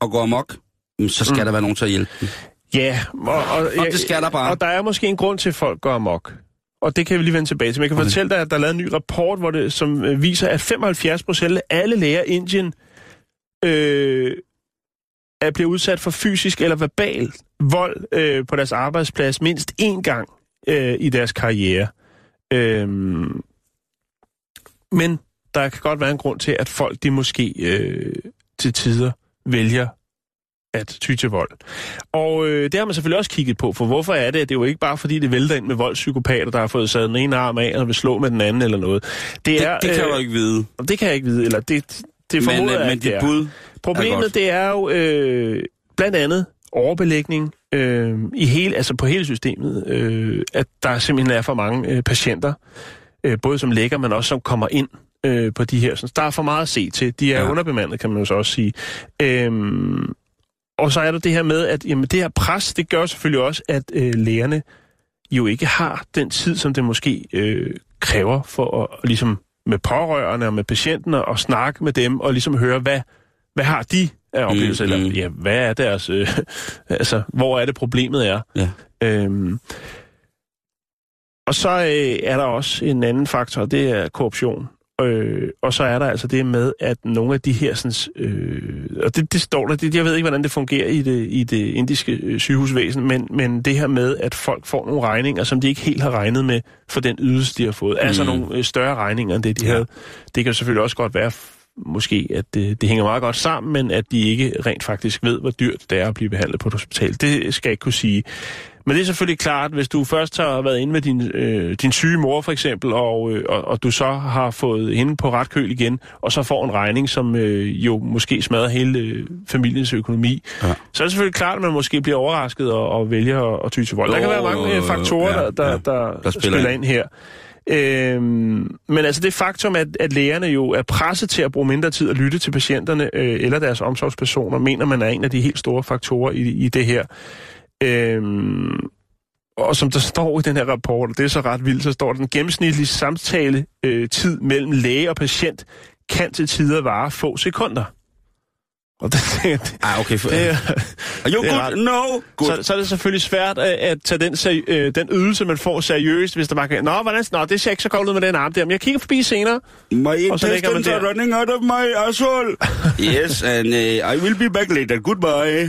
og går amok, mm, så skal mm. der være nogen til at hjælpe dem. Ja, og, og, Og det skal der bare. Og der er måske en grund til, at folk går amok. Og det kan vi lige vende tilbage til. Men jeg kan Okay. fortælle dig, at der er lavet en ny rapport, hvor det, som øh, viser, at 75 procent af alle læger i Indien øh, er blevet udsat for fysisk eller verbal vold øh, på deres arbejdsplads mindst én gang øh, i deres karriere. Øh, men der kan godt være en grund til, at folk de måske øh, til tider vælger at ty til vold. Og øh, det har man selvfølgelig også kigget på, for hvorfor er det? Det er jo ikke bare fordi, det vælter ind med voldspsykopater, der har fået sat den ene arm af og vil slå med den anden eller noget. Det, Det, er, det kan øh, du ikke vide. Det kan jeg ikke vide, eller det, det Men, formoder øh, jeg, men at det dit er. bud er Problemet godt. det er jo øh, blandt andet overbelægning øh, i hele, altså på hele systemet, øh, at der simpelthen er for mange øh, patienter, øh, både som lægger, men også som kommer ind øh, på de her. Så der er for meget at se til. De er ja. Underbemandet, kan man jo så også sige. Øhm, og så er der det her med, at jamen, det her pres, det gør selvfølgelig også, at øh, lægerne jo ikke har den tid, som det måske øh, kræver for at ligesom med pårørende og med patienterne og snakke med dem og ligesom høre, hvad, hvad har de af oplevelser, Mm, mm, eller ja, hvad er deres, øh, <laughs> altså, hvor er det problemet er. Ja. Øhm, og så øh, er der også en anden faktor, det er korruption. Øh, og så er der altså det med, at nogle af de her, sådan, øh, og det, det står der, det, jeg ved ikke, hvordan det fungerer i det, i det indiske øh, sygehusvæsen, men, men det her med, at folk får nogle regninger, som de ikke helt har regnet med for den ydelse, de har fået. Mm. Altså Mm. nogle øh, større regninger, end det de Ja. havde. Det kan selvfølgelig også godt være, måske, at det, det hænger meget godt sammen, men at de ikke rent faktisk ved, hvor dyrt det er at blive behandlet på et hospital. Det skal jeg ikke kunne sige. Men det er selvfølgelig klart, hvis du først har været inde med din, øh, din syge mor for eksempel, og, øh, og, og du så har fået hende på ret køl igen, og så får en regning, som øh, jo måske smadrer hele øh, familiens økonomi, Ja. så er det selvfølgelig klart, at man måske bliver overrasket og, og vælger at, at ty til vold. Der kan være mange øh, faktorer, ja, der, der, ja. der, Der spiller, spiller ind her. Øhm, men altså det faktum, at, at lægerne jo er presset til at bruge mindre tid at lytte til patienterne øh, eller deres omsorgspersoner, mener man er en af de helt store faktorer i, i det her. Øhm, og som der står i den her rapport, og det er så ret vildt, så står der, den gennemsnitlige samtale øh, tid mellem læge og patient kan til tider vare få sekunder. Og det, det, Ej, okay. For, det, er- Are you det good? ret- No. Good. så, så er det selvfølgelig svært at, at tage den, seri- øh, den ydelse, man får seriøst, hvis der bare kan... Nå, hvordan, nå, det ser ikke så godt ud med den arm der, men jeg kigger forbi senere. My Og så lægger man der. running out of my asshole. <laughs> yes, and uh, I will be back later. Goodbye.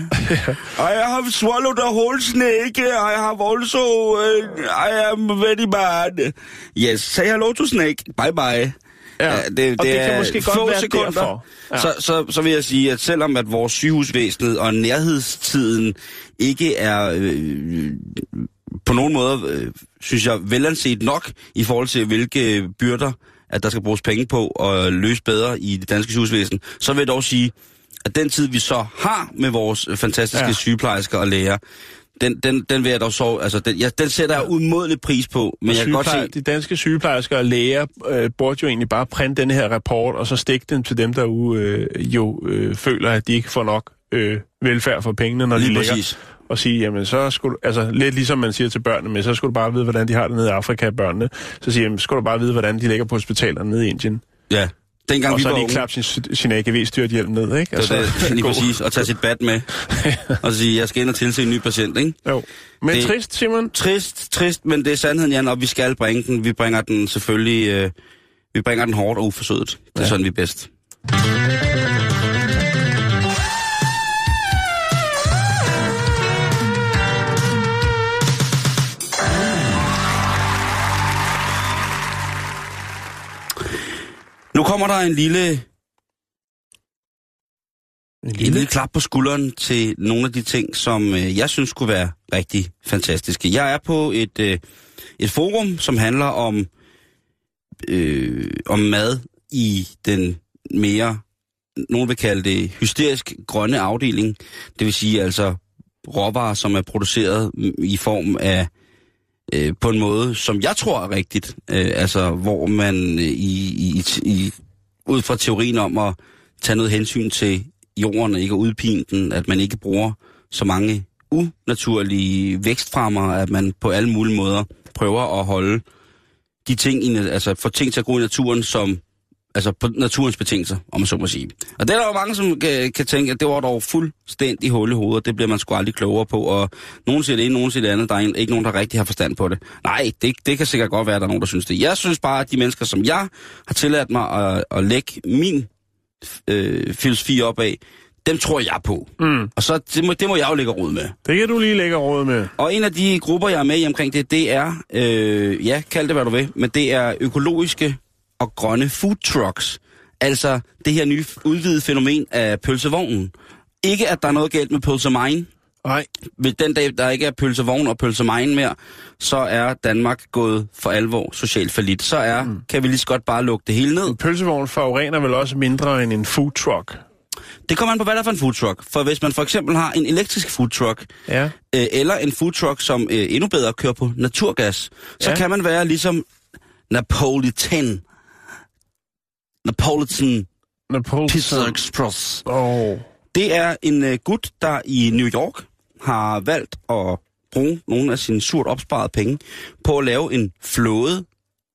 I have swallowed a whole snake. I have also... Uh, I am very bad. Yes, say hello to snake. Bye bye. Ja, Ja, det, og det kan er måske godt være sekunder. derfor. Ja. Så, så, så vil jeg sige, at selvom at vores sygehusvæsenet og nærhedstiden ikke er øh, på nogen måde, øh, synes jeg, velanset nok i forhold til, hvilke byrder, at der skal bruges penge på at løse bedre i det danske sygehusvæsen, så vil jeg dog sige, at den tid, vi så har med vores fantastiske. Ja. sygeplejersker og læger, den, den, den vil jeg dog så, altså, den, ja, den sætter jeg umådelig pris på, men jeg kan godt se, De danske sygeplejersker og læger øh, burde jo egentlig bare printe den her rapport, og så stikke den til dem, der jo, øh, jo øh, føler, at de ikke får nok øh, velfærd for pengene, når de lige ligger. præcis. Og sige, jamen så skulle altså lidt ligesom man siger til børnene, men så skulle du bare vide, hvordan de har det nede i Afrika, børnene. Så siger jamen, så skulle du bare vide, hvordan de ligger på hospitalerne nede i Indien. Ja, dengang og vi så var unge, klappe sin, sin AGV-styrthjelm ned, ikke? det, det, <laughs> lige præcis, og tage sit bat med, <laughs> og så sige, jeg skal ind og tilse en ny patient, ikke? Jo. Men Det- trist, Simon. Trist, trist, men det er sandheden, Jan, og vi skal bringe den. Vi bringer den selvfølgelig, øh, vi bringer den hårdt og uforsødet. Det er. Ja. sådan, vi er bedst. Nu kommer der en lille, En en lille klap på skulderen til nogle af de ting, som øh, jeg synes kunne være rigtig fantastiske. Jeg er på et, øh, et forum, som handler om, øh, om mad i den mere, nogen vil kalde det hysterisk grønne afdeling. Det vil sige altså råvarer, som er produceret i form af øh, på en måde, som jeg tror er rigtigt. Øh, altså, hvor man øh, i, i, i, ud fra teorien om at tage noget hensyn til jorden og ikke at udpine den, at man ikke bruger så mange unaturlige vækstfremmer, at man på alle mulige måder prøver at holde de ting, altså få ting til at gro i naturen, som altså på naturens betingelser, om man så må sige. Og det er der jo mange, som kan, kan tænke, at det var dog fuldstændig hul i hovedet, det bliver man sgu aldrig klogere på, og nogen siger det ene, nogen siger det andet, der er en- ikke nogen, der rigtig har forstand på det. Nej, det, det kan sikkert godt være, at der er nogen, der synes det. Jeg synes bare, at de mennesker, som jeg har tilladt mig at, at lægge min øh, filosofi op af, dem tror jeg på. Mm. Og så, det må, det må jeg jo lægge råd med. Det kan du lige lægge råd med. Og en af de grupper, jeg er med i omkring det, det er, øh, ja, kald det hvad du vil, men det er økologiske og grønne food trucks. Altså det her nye udvidede fænomen af pølsevognen. Ikke at der er noget galt med pølsemine. Nej, Ved den dag, der ikke er pølsevogn og pølsemine mere, så er Danmark gået for alvor socialt forlit. Så er, mm. kan vi lige så godt bare lukke det hele ned. en pølsevogn forurener vel også mindre end en food truck. Det kommer an på, hvad der er for en food truck. For hvis man for eksempel har en elektrisk food truck, Ja. øh, eller en food truck, som øh, endnu bedre kører på naturgas, så Ja. kan man være ligesom Napolitan. Napolitan Napoleon. Pizza Express. Åh. Det er en øh, gut, der i New York har valgt at bruge nogle af sine surt opsparede penge på at lave en flåde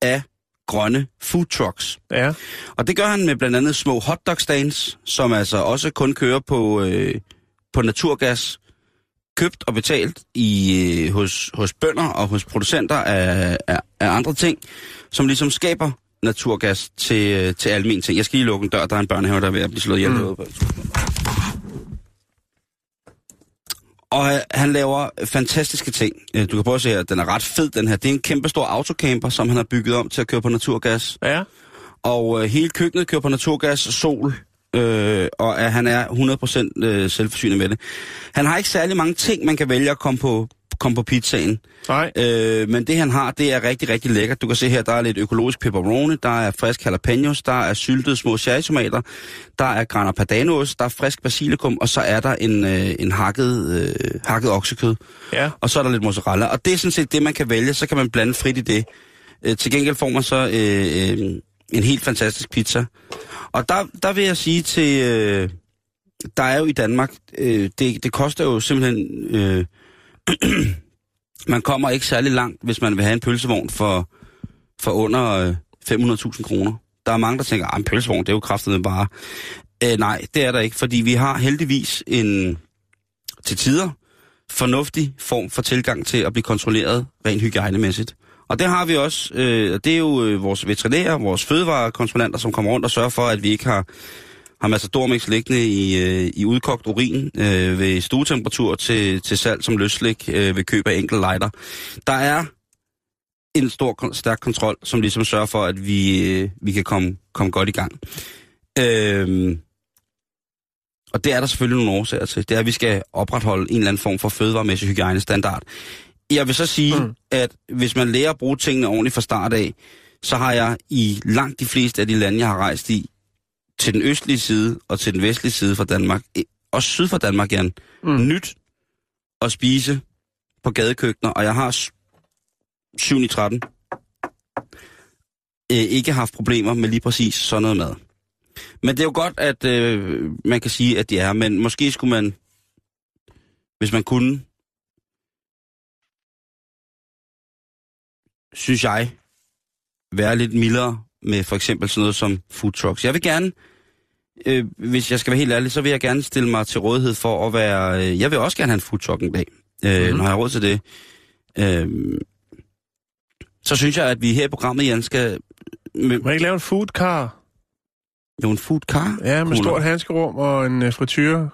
af grønne food trucks. Ja. Og det gør han med blandt andet små hotdog stands, som altså også kun kører på, øh, på naturgas, købt og betalt i, øh, hos, hos bønder og hos producenter af, af, af andre ting, som ligesom skaber naturgas til, øh, til almen ting. Jeg skal lige lukke en dør, der er en børnehave, der er ved at blive slået ihjel. Mm. Og øh, han laver fantastiske ting. Øh, Du kan prøve at se her, den er ret fed, den her. Det er en kæmpe stor autocamper, som han har bygget om til at køre på naturgas. Ja. Og øh, hele køkkenet kører på naturgas, sol, øh, og at han er 100% øh, selvforsynet med det. Han har ikke særlig mange ting, man kan vælge at komme på, komme på pizzaen. Nej. Øh, men det han har, det er rigtig, rigtig lækkert. Du kan se her, der er lidt økologisk pepperoni, der er frisk jalapenos, der er syltede små cherrytomater, der er grana padanos, der er frisk basilikum, og så er der en, øh, en hakket, øh, hakket oksekød. Ja. Og så er der lidt mozzarella. Og det er sådan set det, man kan vælge. Så kan man blande frit i det. Øh, til gengæld får man så øh, øh, en helt fantastisk pizza. Og der, der vil jeg sige til... Øh, der er jo i Danmark... Øh, det, det koster jo simpelthen... Øh, <clears throat> man kommer ikke særlig langt, hvis man vil have en pølsevogn for, for under øh, 500.000 kroner. Der er mange, der tænker, at en pølsevogn, det er jo kraftigt bare. Øh, nej, det er der ikke, fordi vi har heldigvis en til tider fornuftig form for tilgang til at blive kontrolleret rent hygiejnemæssigt. Og det har vi også. Øh, det er jo øh, vores veterinærer, vores fødevarekonsulenter, som kommer rundt og sørger for, at vi ikke har, har Matadormix liggende i, øh, i udkogt urin øh, ved stuetemperatur til, til salg som løslik øh, ved køb af enkelte lighter. Der er en stor, stærk kontrol, som ligesom sørger for, at vi, øh, vi kan komme, komme godt i gang. Øh, og det er der selvfølgelig nogle årsager til. Det er, at vi skal opretholde en eller anden form for fødevaremæssig hygiejnestandard. Jeg vil så sige, mm. at hvis man lærer at bruge tingene ordentligt fra start af, så har jeg i langt de fleste af de lande, jeg har rejst i, til den østlige side og til den vestlige side fra Danmark, også syd for Danmark, Jan, mm. nyt at spise på gadekøkkener, og jeg har 7 i 13 øh, ikke haft problemer med lige præcis sådan noget mad. Men det er jo godt, at øh, man kan sige, at det er, men måske skulle man, hvis man kunne, synes jeg, være lidt mildere med for eksempel sådan noget som food trucks. Jeg vil gerne, øh, hvis jeg skal være helt ærlig, så vil jeg gerne stille mig til rådighed for at være... Øh, jeg vil også gerne have en food truck en dag, øh, mm-hmm. når jeg har råd til det. Øh, så synes jeg, at vi her i programmet, Jan, skal... Med, Må jeg ikke lave en food car? Jo, en food car? Ja, med stort handskerum og en uh, frityr.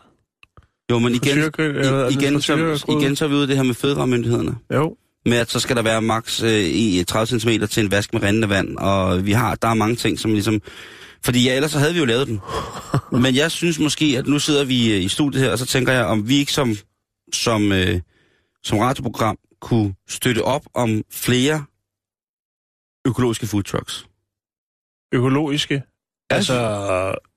Jo, men igen, i, igen, så, igen så er vi ude det her med fødevaremyndighederne. Jo. Med at så skal der være maks øh, i 30 cm til en vask med rendende vand, og vi har, der er mange ting, som ligesom... Fordi ja, ellers så havde vi jo lavet den. men jeg synes måske, at nu sidder vi øh, i studiet her, og så tænker jeg, om vi ikke som, som, øh, som radioprogram kunne støtte op om flere økologiske food trucks. Økologiske? Altså,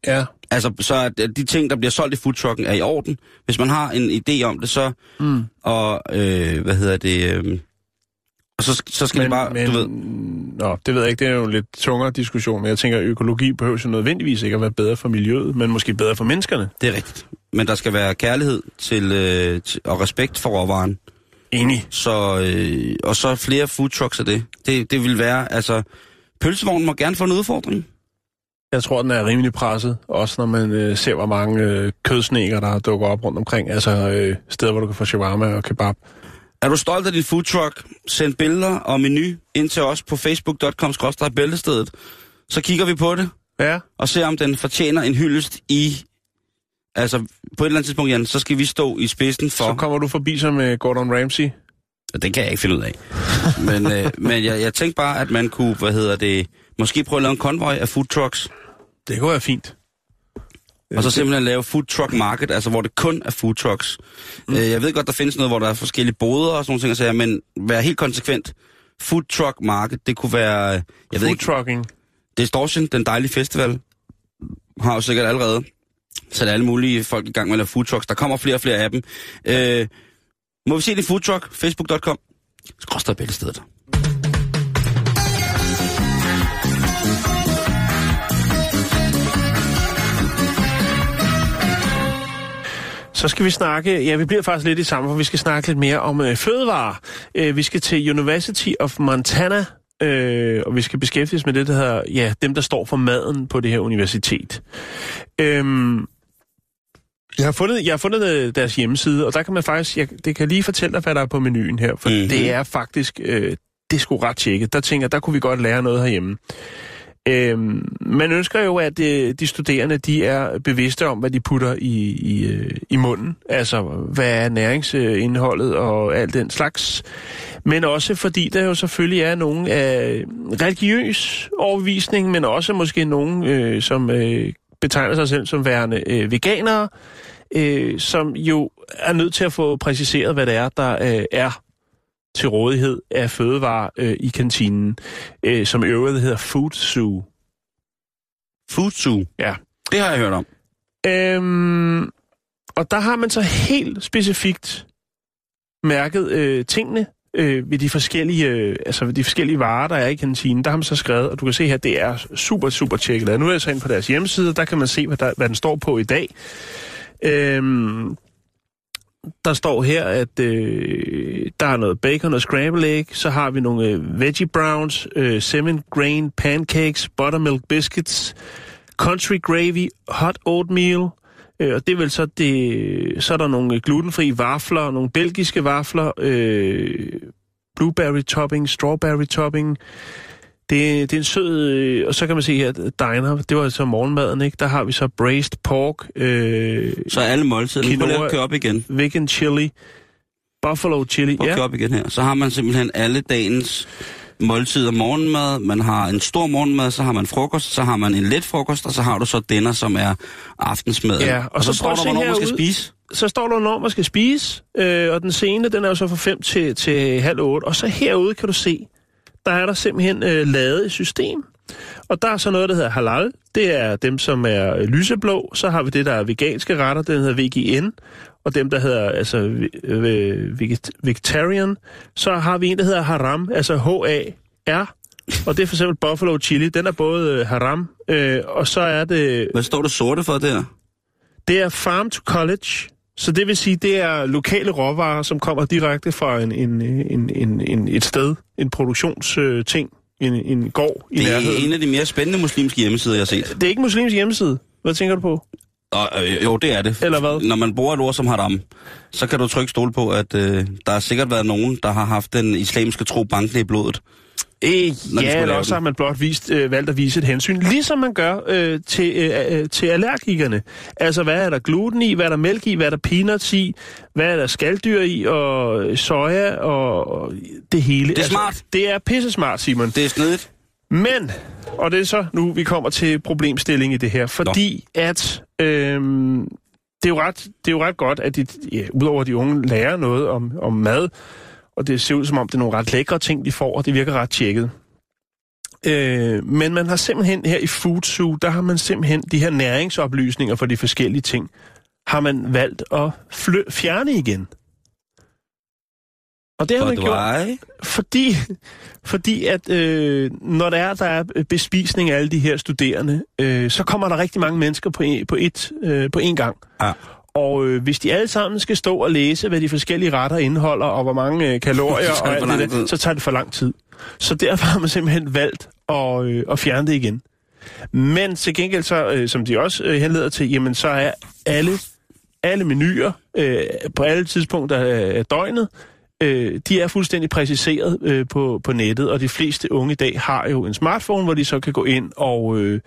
ja. Altså, så at de ting, der bliver solgt i foodtrucken, er i orden. Hvis man har en idé om det, så... Mm. Og, øh, hvad hedder det... Øh, og så, så skal men, det bare, men, du ved... Nå, det ved jeg ikke, det er jo en lidt tungere diskussion, men jeg tænker, at økologi behøver jo nødvendigvis ikke at være bedre for miljøet, men måske bedre for menneskerne. Det er rigtigt. Men der skal være kærlighed til, øh, til og respekt for råvaren. Enig. Så, øh, og så flere food trucks af det. det. Det vil være, altså... Pølsevognen må gerne få en udfordring. Jeg tror, den er rimelig presset, også når man øh, ser, hvor mange øh, kødsneker, der dukker op rundt omkring. Altså øh, steder, hvor du kan få shawarma og kebab. Er du stolt af din food truck? Send billeder og menu ind til os på facebook.com bæltestedet. Så kigger vi på det. Ja. Og ser, om den fortjener en hyldest i... Altså, på et eller andet tidspunkt, Jan, så skal vi stå i spidsen for... Så kommer du forbi som med Gordon Ramsay? Det kan jeg ikke finde ud af. men øh, men jeg, jeg tænkte bare, at man kunne, hvad hedder det, måske prøve at lave en konvoj af food trucks. Det kunne være fint. Og så simpelthen lave food truck market, altså hvor det kun er food trucks. Mm. Øh, jeg ved godt, der findes noget, hvor der er forskellige boder og sådan nogle ting, men vær helt konsekvent. Food truck market, det kunne være... Jeg food ved ikke, trucking. Distortion, den dejlige festival, har jo sikkert allerede sat alle mulige folk i gang med at lave food trucks. Der kommer flere og flere af dem. Øh, må vi se det food truck? Facebook.com. Skråstad bæltestedet. Så skal vi snakke, ja, vi bliver faktisk lidt i samme, for vi skal snakke lidt mere om øh, fødevarer. Øh, vi skal til University of Montana, øh, og vi skal beskæftige os med det, der hedder, ja, dem, der står for maden på det her universitet. Øh, jeg har fundet, jeg har fundet øh, deres hjemmeside, og der kan man faktisk, jeg, det kan lige fortælle dig, hvad der er på menuen her, for mm-hmm. det er faktisk, øh, det sgu ret tjekket. Der tænker der kunne vi godt lære noget herhjemme. Øhm, man ønsker jo, at øh, de studerende de er bevidste om, hvad de putter i, i, øh, i munden. Altså, hvad er næringsindholdet og alt den slags. Men også fordi der jo selvfølgelig er nogen af religiøs overbevisning, men også måske nogen, øh, som øh, betegner sig selv som værende øh, veganere, øh, som jo er nødt til at få præciseret, hvad det er, der øh, er til rådighed af fødevarer øh, i kantinen, øh, som i øvrigt hedder Food Zoo. Food Zoo? Ja. Det har jeg hørt om. Øhm, og der har man så helt specifikt mærket øh, tingene øh, ved de forskellige, øh, altså ved de forskellige varer, der er i kantinen. Der har man så skrevet, og du kan se her, det er super, super tjekket. Nu er jeg så ind på deres hjemmeside, der kan man se, hvad, der, hvad den står på i dag. Øhm, der står her, at øh, der er noget bacon og scramble egg, så har vi nogle øh, veggie browns, øh, seven grain pancakes, buttermilk biscuits, country gravy, hot oatmeal, øh, og det er vel så det, så er der nogle øh, glutenfri vafler, nogle belgiske vafler, øh, blueberry topping, strawberry topping, det, det er en sød... Øh, og så kan man se her, diner, det var altså morgenmaden, ikke? Der har vi så braised pork. Øh, så alle måltider. Quinoa, Prøv lige op igen. Vegan chili. Buffalo chili. Prøv ja. op igen her. Så har man simpelthen alle dagens måltider morgenmad. Man har en stor morgenmad, så har man frokost, så har man en let frokost, og så har du så dinner, som er aftensmad. Ja, og, og så, så står der, hvornår man skal spise. så står der, når man skal spise, øh, og den scene, den er jo så fra 5 til, til halv 8, og så herude kan du se, der er der simpelthen øh, lavet et system. Og der er så noget, der hedder halal. Det er dem, som er øh, lyseblå. Så har vi det, der er veganske retter, den hedder VGN. Og dem, der hedder altså veget- vegetarian. Så har vi en, der hedder haram, altså H-A-R. Og det er for eksempel buffalo chili. Den er både øh, haram, øh, og så er det Hvad står der sorte for der? det er farm to college, så det vil sige, det er lokale råvarer, som kommer direkte fra en, en, en, en, en, et sted, en produktionsting, en, en gård i Det nærheden. er en af de mere spændende muslimske hjemmesider, jeg har set. Det er ikke muslimsk hjemmeside. Hvad tænker du på? Og, øh, jo, det er det. Eller hvad? Når man bruger et ord som haram, så kan du trykke stole på, at øh, der har sikkert været nogen, der har haft den islamiske tro bankende i blodet. Øh, ja, eller også har man blot vist, øh, valgt at vise et hensyn, ligesom man gør øh, til, øh, øh, til allergikerne. Altså, hvad er der gluten i, hvad er der mælk i, hvad er der peanuts i, hvad er der skalddyr i, og soja, og, det hele. Det er smart. Det er pisse smart, Simon. Det er snedigt. Men, og det er så nu, vi kommer til problemstilling i det her, fordi Nå. at øhm, det, er jo ret, det er jo ret godt, at de, ja, udover at de unge lærer noget om, om mad, og det ser ud som om, det er nogle ret lækre ting, de får, og det virker ret tjekket. Øh, men man har simpelthen her i Food Zoo, der har man simpelthen de her næringsoplysninger for de forskellige ting, har man valgt at fly- fjerne igen. Og det har For man gjort fordi, fordi at øh, når der er, der er bespisning af alle de her studerende, øh, så kommer der rigtig mange mennesker på en, på et, øh, på en gang. Ja. Og øh, hvis de alle sammen skal stå og læse, hvad de forskellige retter indeholder, og hvor mange øh, kalorier <laughs> Så og tager det alt for det lang der, tid. så tager det for lang tid. Så derfor har man simpelthen valgt at, øh, at fjerne det igen. Men til gengæld, så, øh, som de også øh, henleder til, jamen så er alle, alle menuer øh, på alle tidspunkter af af døgnet, øh, de er fuldstændig præciseret øh, på, på nettet, og de fleste unge i dag har jo en smartphone, hvor de så kan gå ind og, øh,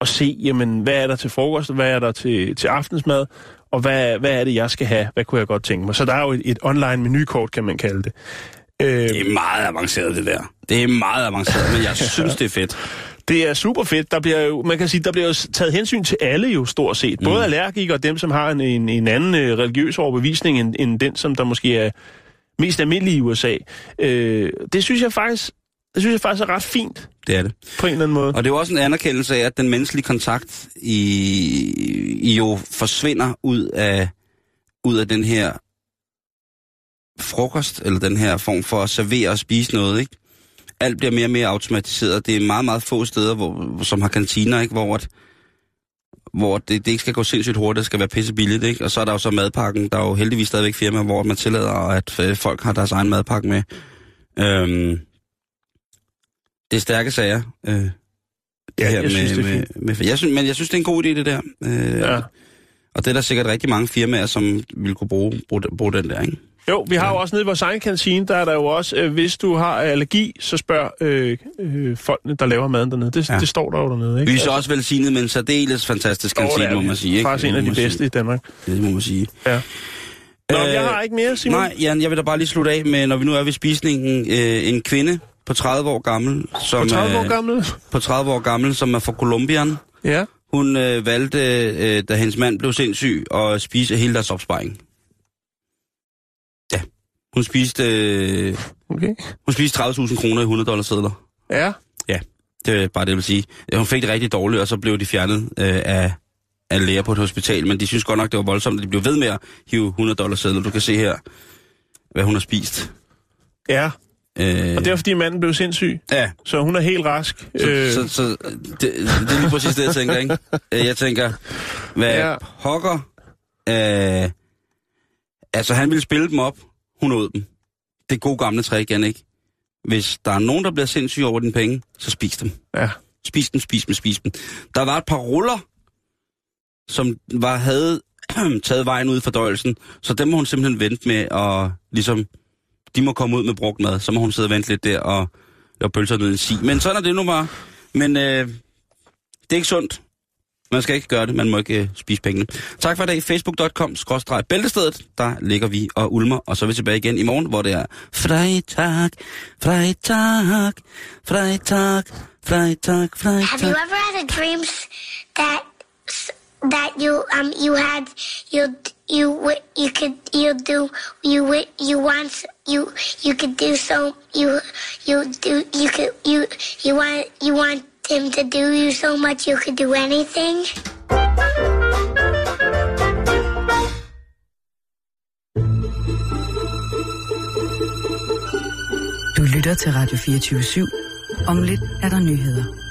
og se, jamen, hvad er der til frokost, hvad er der til, til aftensmad, og hvad, hvad er det, jeg skal have, hvad kunne jeg godt tænke mig. Så der er jo et, et online menukort, kan man kalde det. Øh, Det er meget avanceret, det der. Det er meget avanceret, men jeg <laughs> synes, det er fedt. Det er super fedt. Der bliver jo, man kan sige, der bliver jo taget hensyn til alle jo stort set. Både Mm. allergikere og dem, som har en, en, en anden øh, religiøs overbevisning end, end den, som der måske er mest almindelig i USA. Øh, det synes jeg faktisk, det synes jeg faktisk er ret fint Det er det. på en eller anden måde. Og det er jo også en anerkendelse af, at den menneskelige kontakt i, i jo forsvinder ud af, ud af den her frokost, eller den her form for at servere og spise noget, ikke? Alt bliver mere og mere automatiseret. Det er meget, meget få steder, hvor, som har kantiner, ikke? Hvor, at, hvor det, det ikke skal gå sindssygt hurtigt, det skal være pisse billigt, ikke? Og så er der jo så madpakken. Der er jo heldigvis stadigvæk firmaer, hvor man tillader, at øh, folk har deres egen madpakke med. Øhm, det er stærke sager. Øh, det Ja, her jeg synes, det er med, med, med, jeg synes, Men jeg synes, det er en god idé, det der. Øh, Ja. Og det er der sikkert rigtig mange firmaer, som vil kunne bruge, bruge, bruge den der, ikke? Jo, vi har jo også nede i vores egen kantine, der er der jo også, øh, hvis du har allergi, så spørg øh, øh, folkene, der laver maden dernede. Det, Ja. det står der jo dernede, ikke? Vi er så også velsignet med en særdeles fantastisk kantine, må man sige. Ikke? Faktisk en af de bedste sige. i Danmark. Det må man sige. Ja. Nå, Øh, jeg har ikke mere, Simon. Nej, Jan, jeg vil da bare lige slutte af med, når vi nu er ved spisningen, øh, en kvinde på 30 år gammel, som, På 30 år er- gammel? på 30 år gammel, som er fra Colombian. Ja. Hun øh, valgte, øh, da hendes mand blev sindssyg, at spise hele deres opsparing. Ja. Hun spiste, øh, Okay. hun spiste 30.000 kroner i 100 dollar sedler. Ja. Det er bare det, jeg vil sige. Ja, Hun fik det rigtig dårligt, og så blev de fjernet øh, af, af læger på et hospital. Men de synes godt nok, det var voldsomt, at de blev ved med at hive 100 dollar sedler. Du kan se her, hvad hun har spist. Ja. Øh, Og det er fordi manden blev sindssyg, ja, så hun er helt rask. så, Øh, så, så det, det er lige præcis det, jeg tænker, ikke? Øh, Jeg tænker, hvad Ja. pokker... Øh, altså, han ville spille dem op, hun åd dem. Det gode gamle trick, igen, ikke? Hvis der er nogen, der bliver sindssyge over dine penge, så spis dem. ja. Spis dem, spis dem, spis dem. Der var et par ruller, som var, havde <clears throat> taget vejen ud i fordøjelsen, så dem må hun simpelthen vente med, og ligesom, de må komme ud med brugt mad, så må hun sidde og vente lidt der, og lave pølser ned i en sig. Men sådan er det nu bare. Men øh, det er ikke sundt. Man skal ikke gøre det, man må ikke øh, spise pengene. Tak for i dag. Facebook.com bæltestedet. Der ligger vi og ulmer, og så er vi tilbage igen i morgen, hvor det er fredag, fredag, fredag, fredag, fredag. Have you ever had a dream s- that that you um you had you you you could you do you you want you you could do so you you do you could you you want you want him to do you so much you could do anything. Du lytter til Radio 24 /7. Om lidt er der nyheder.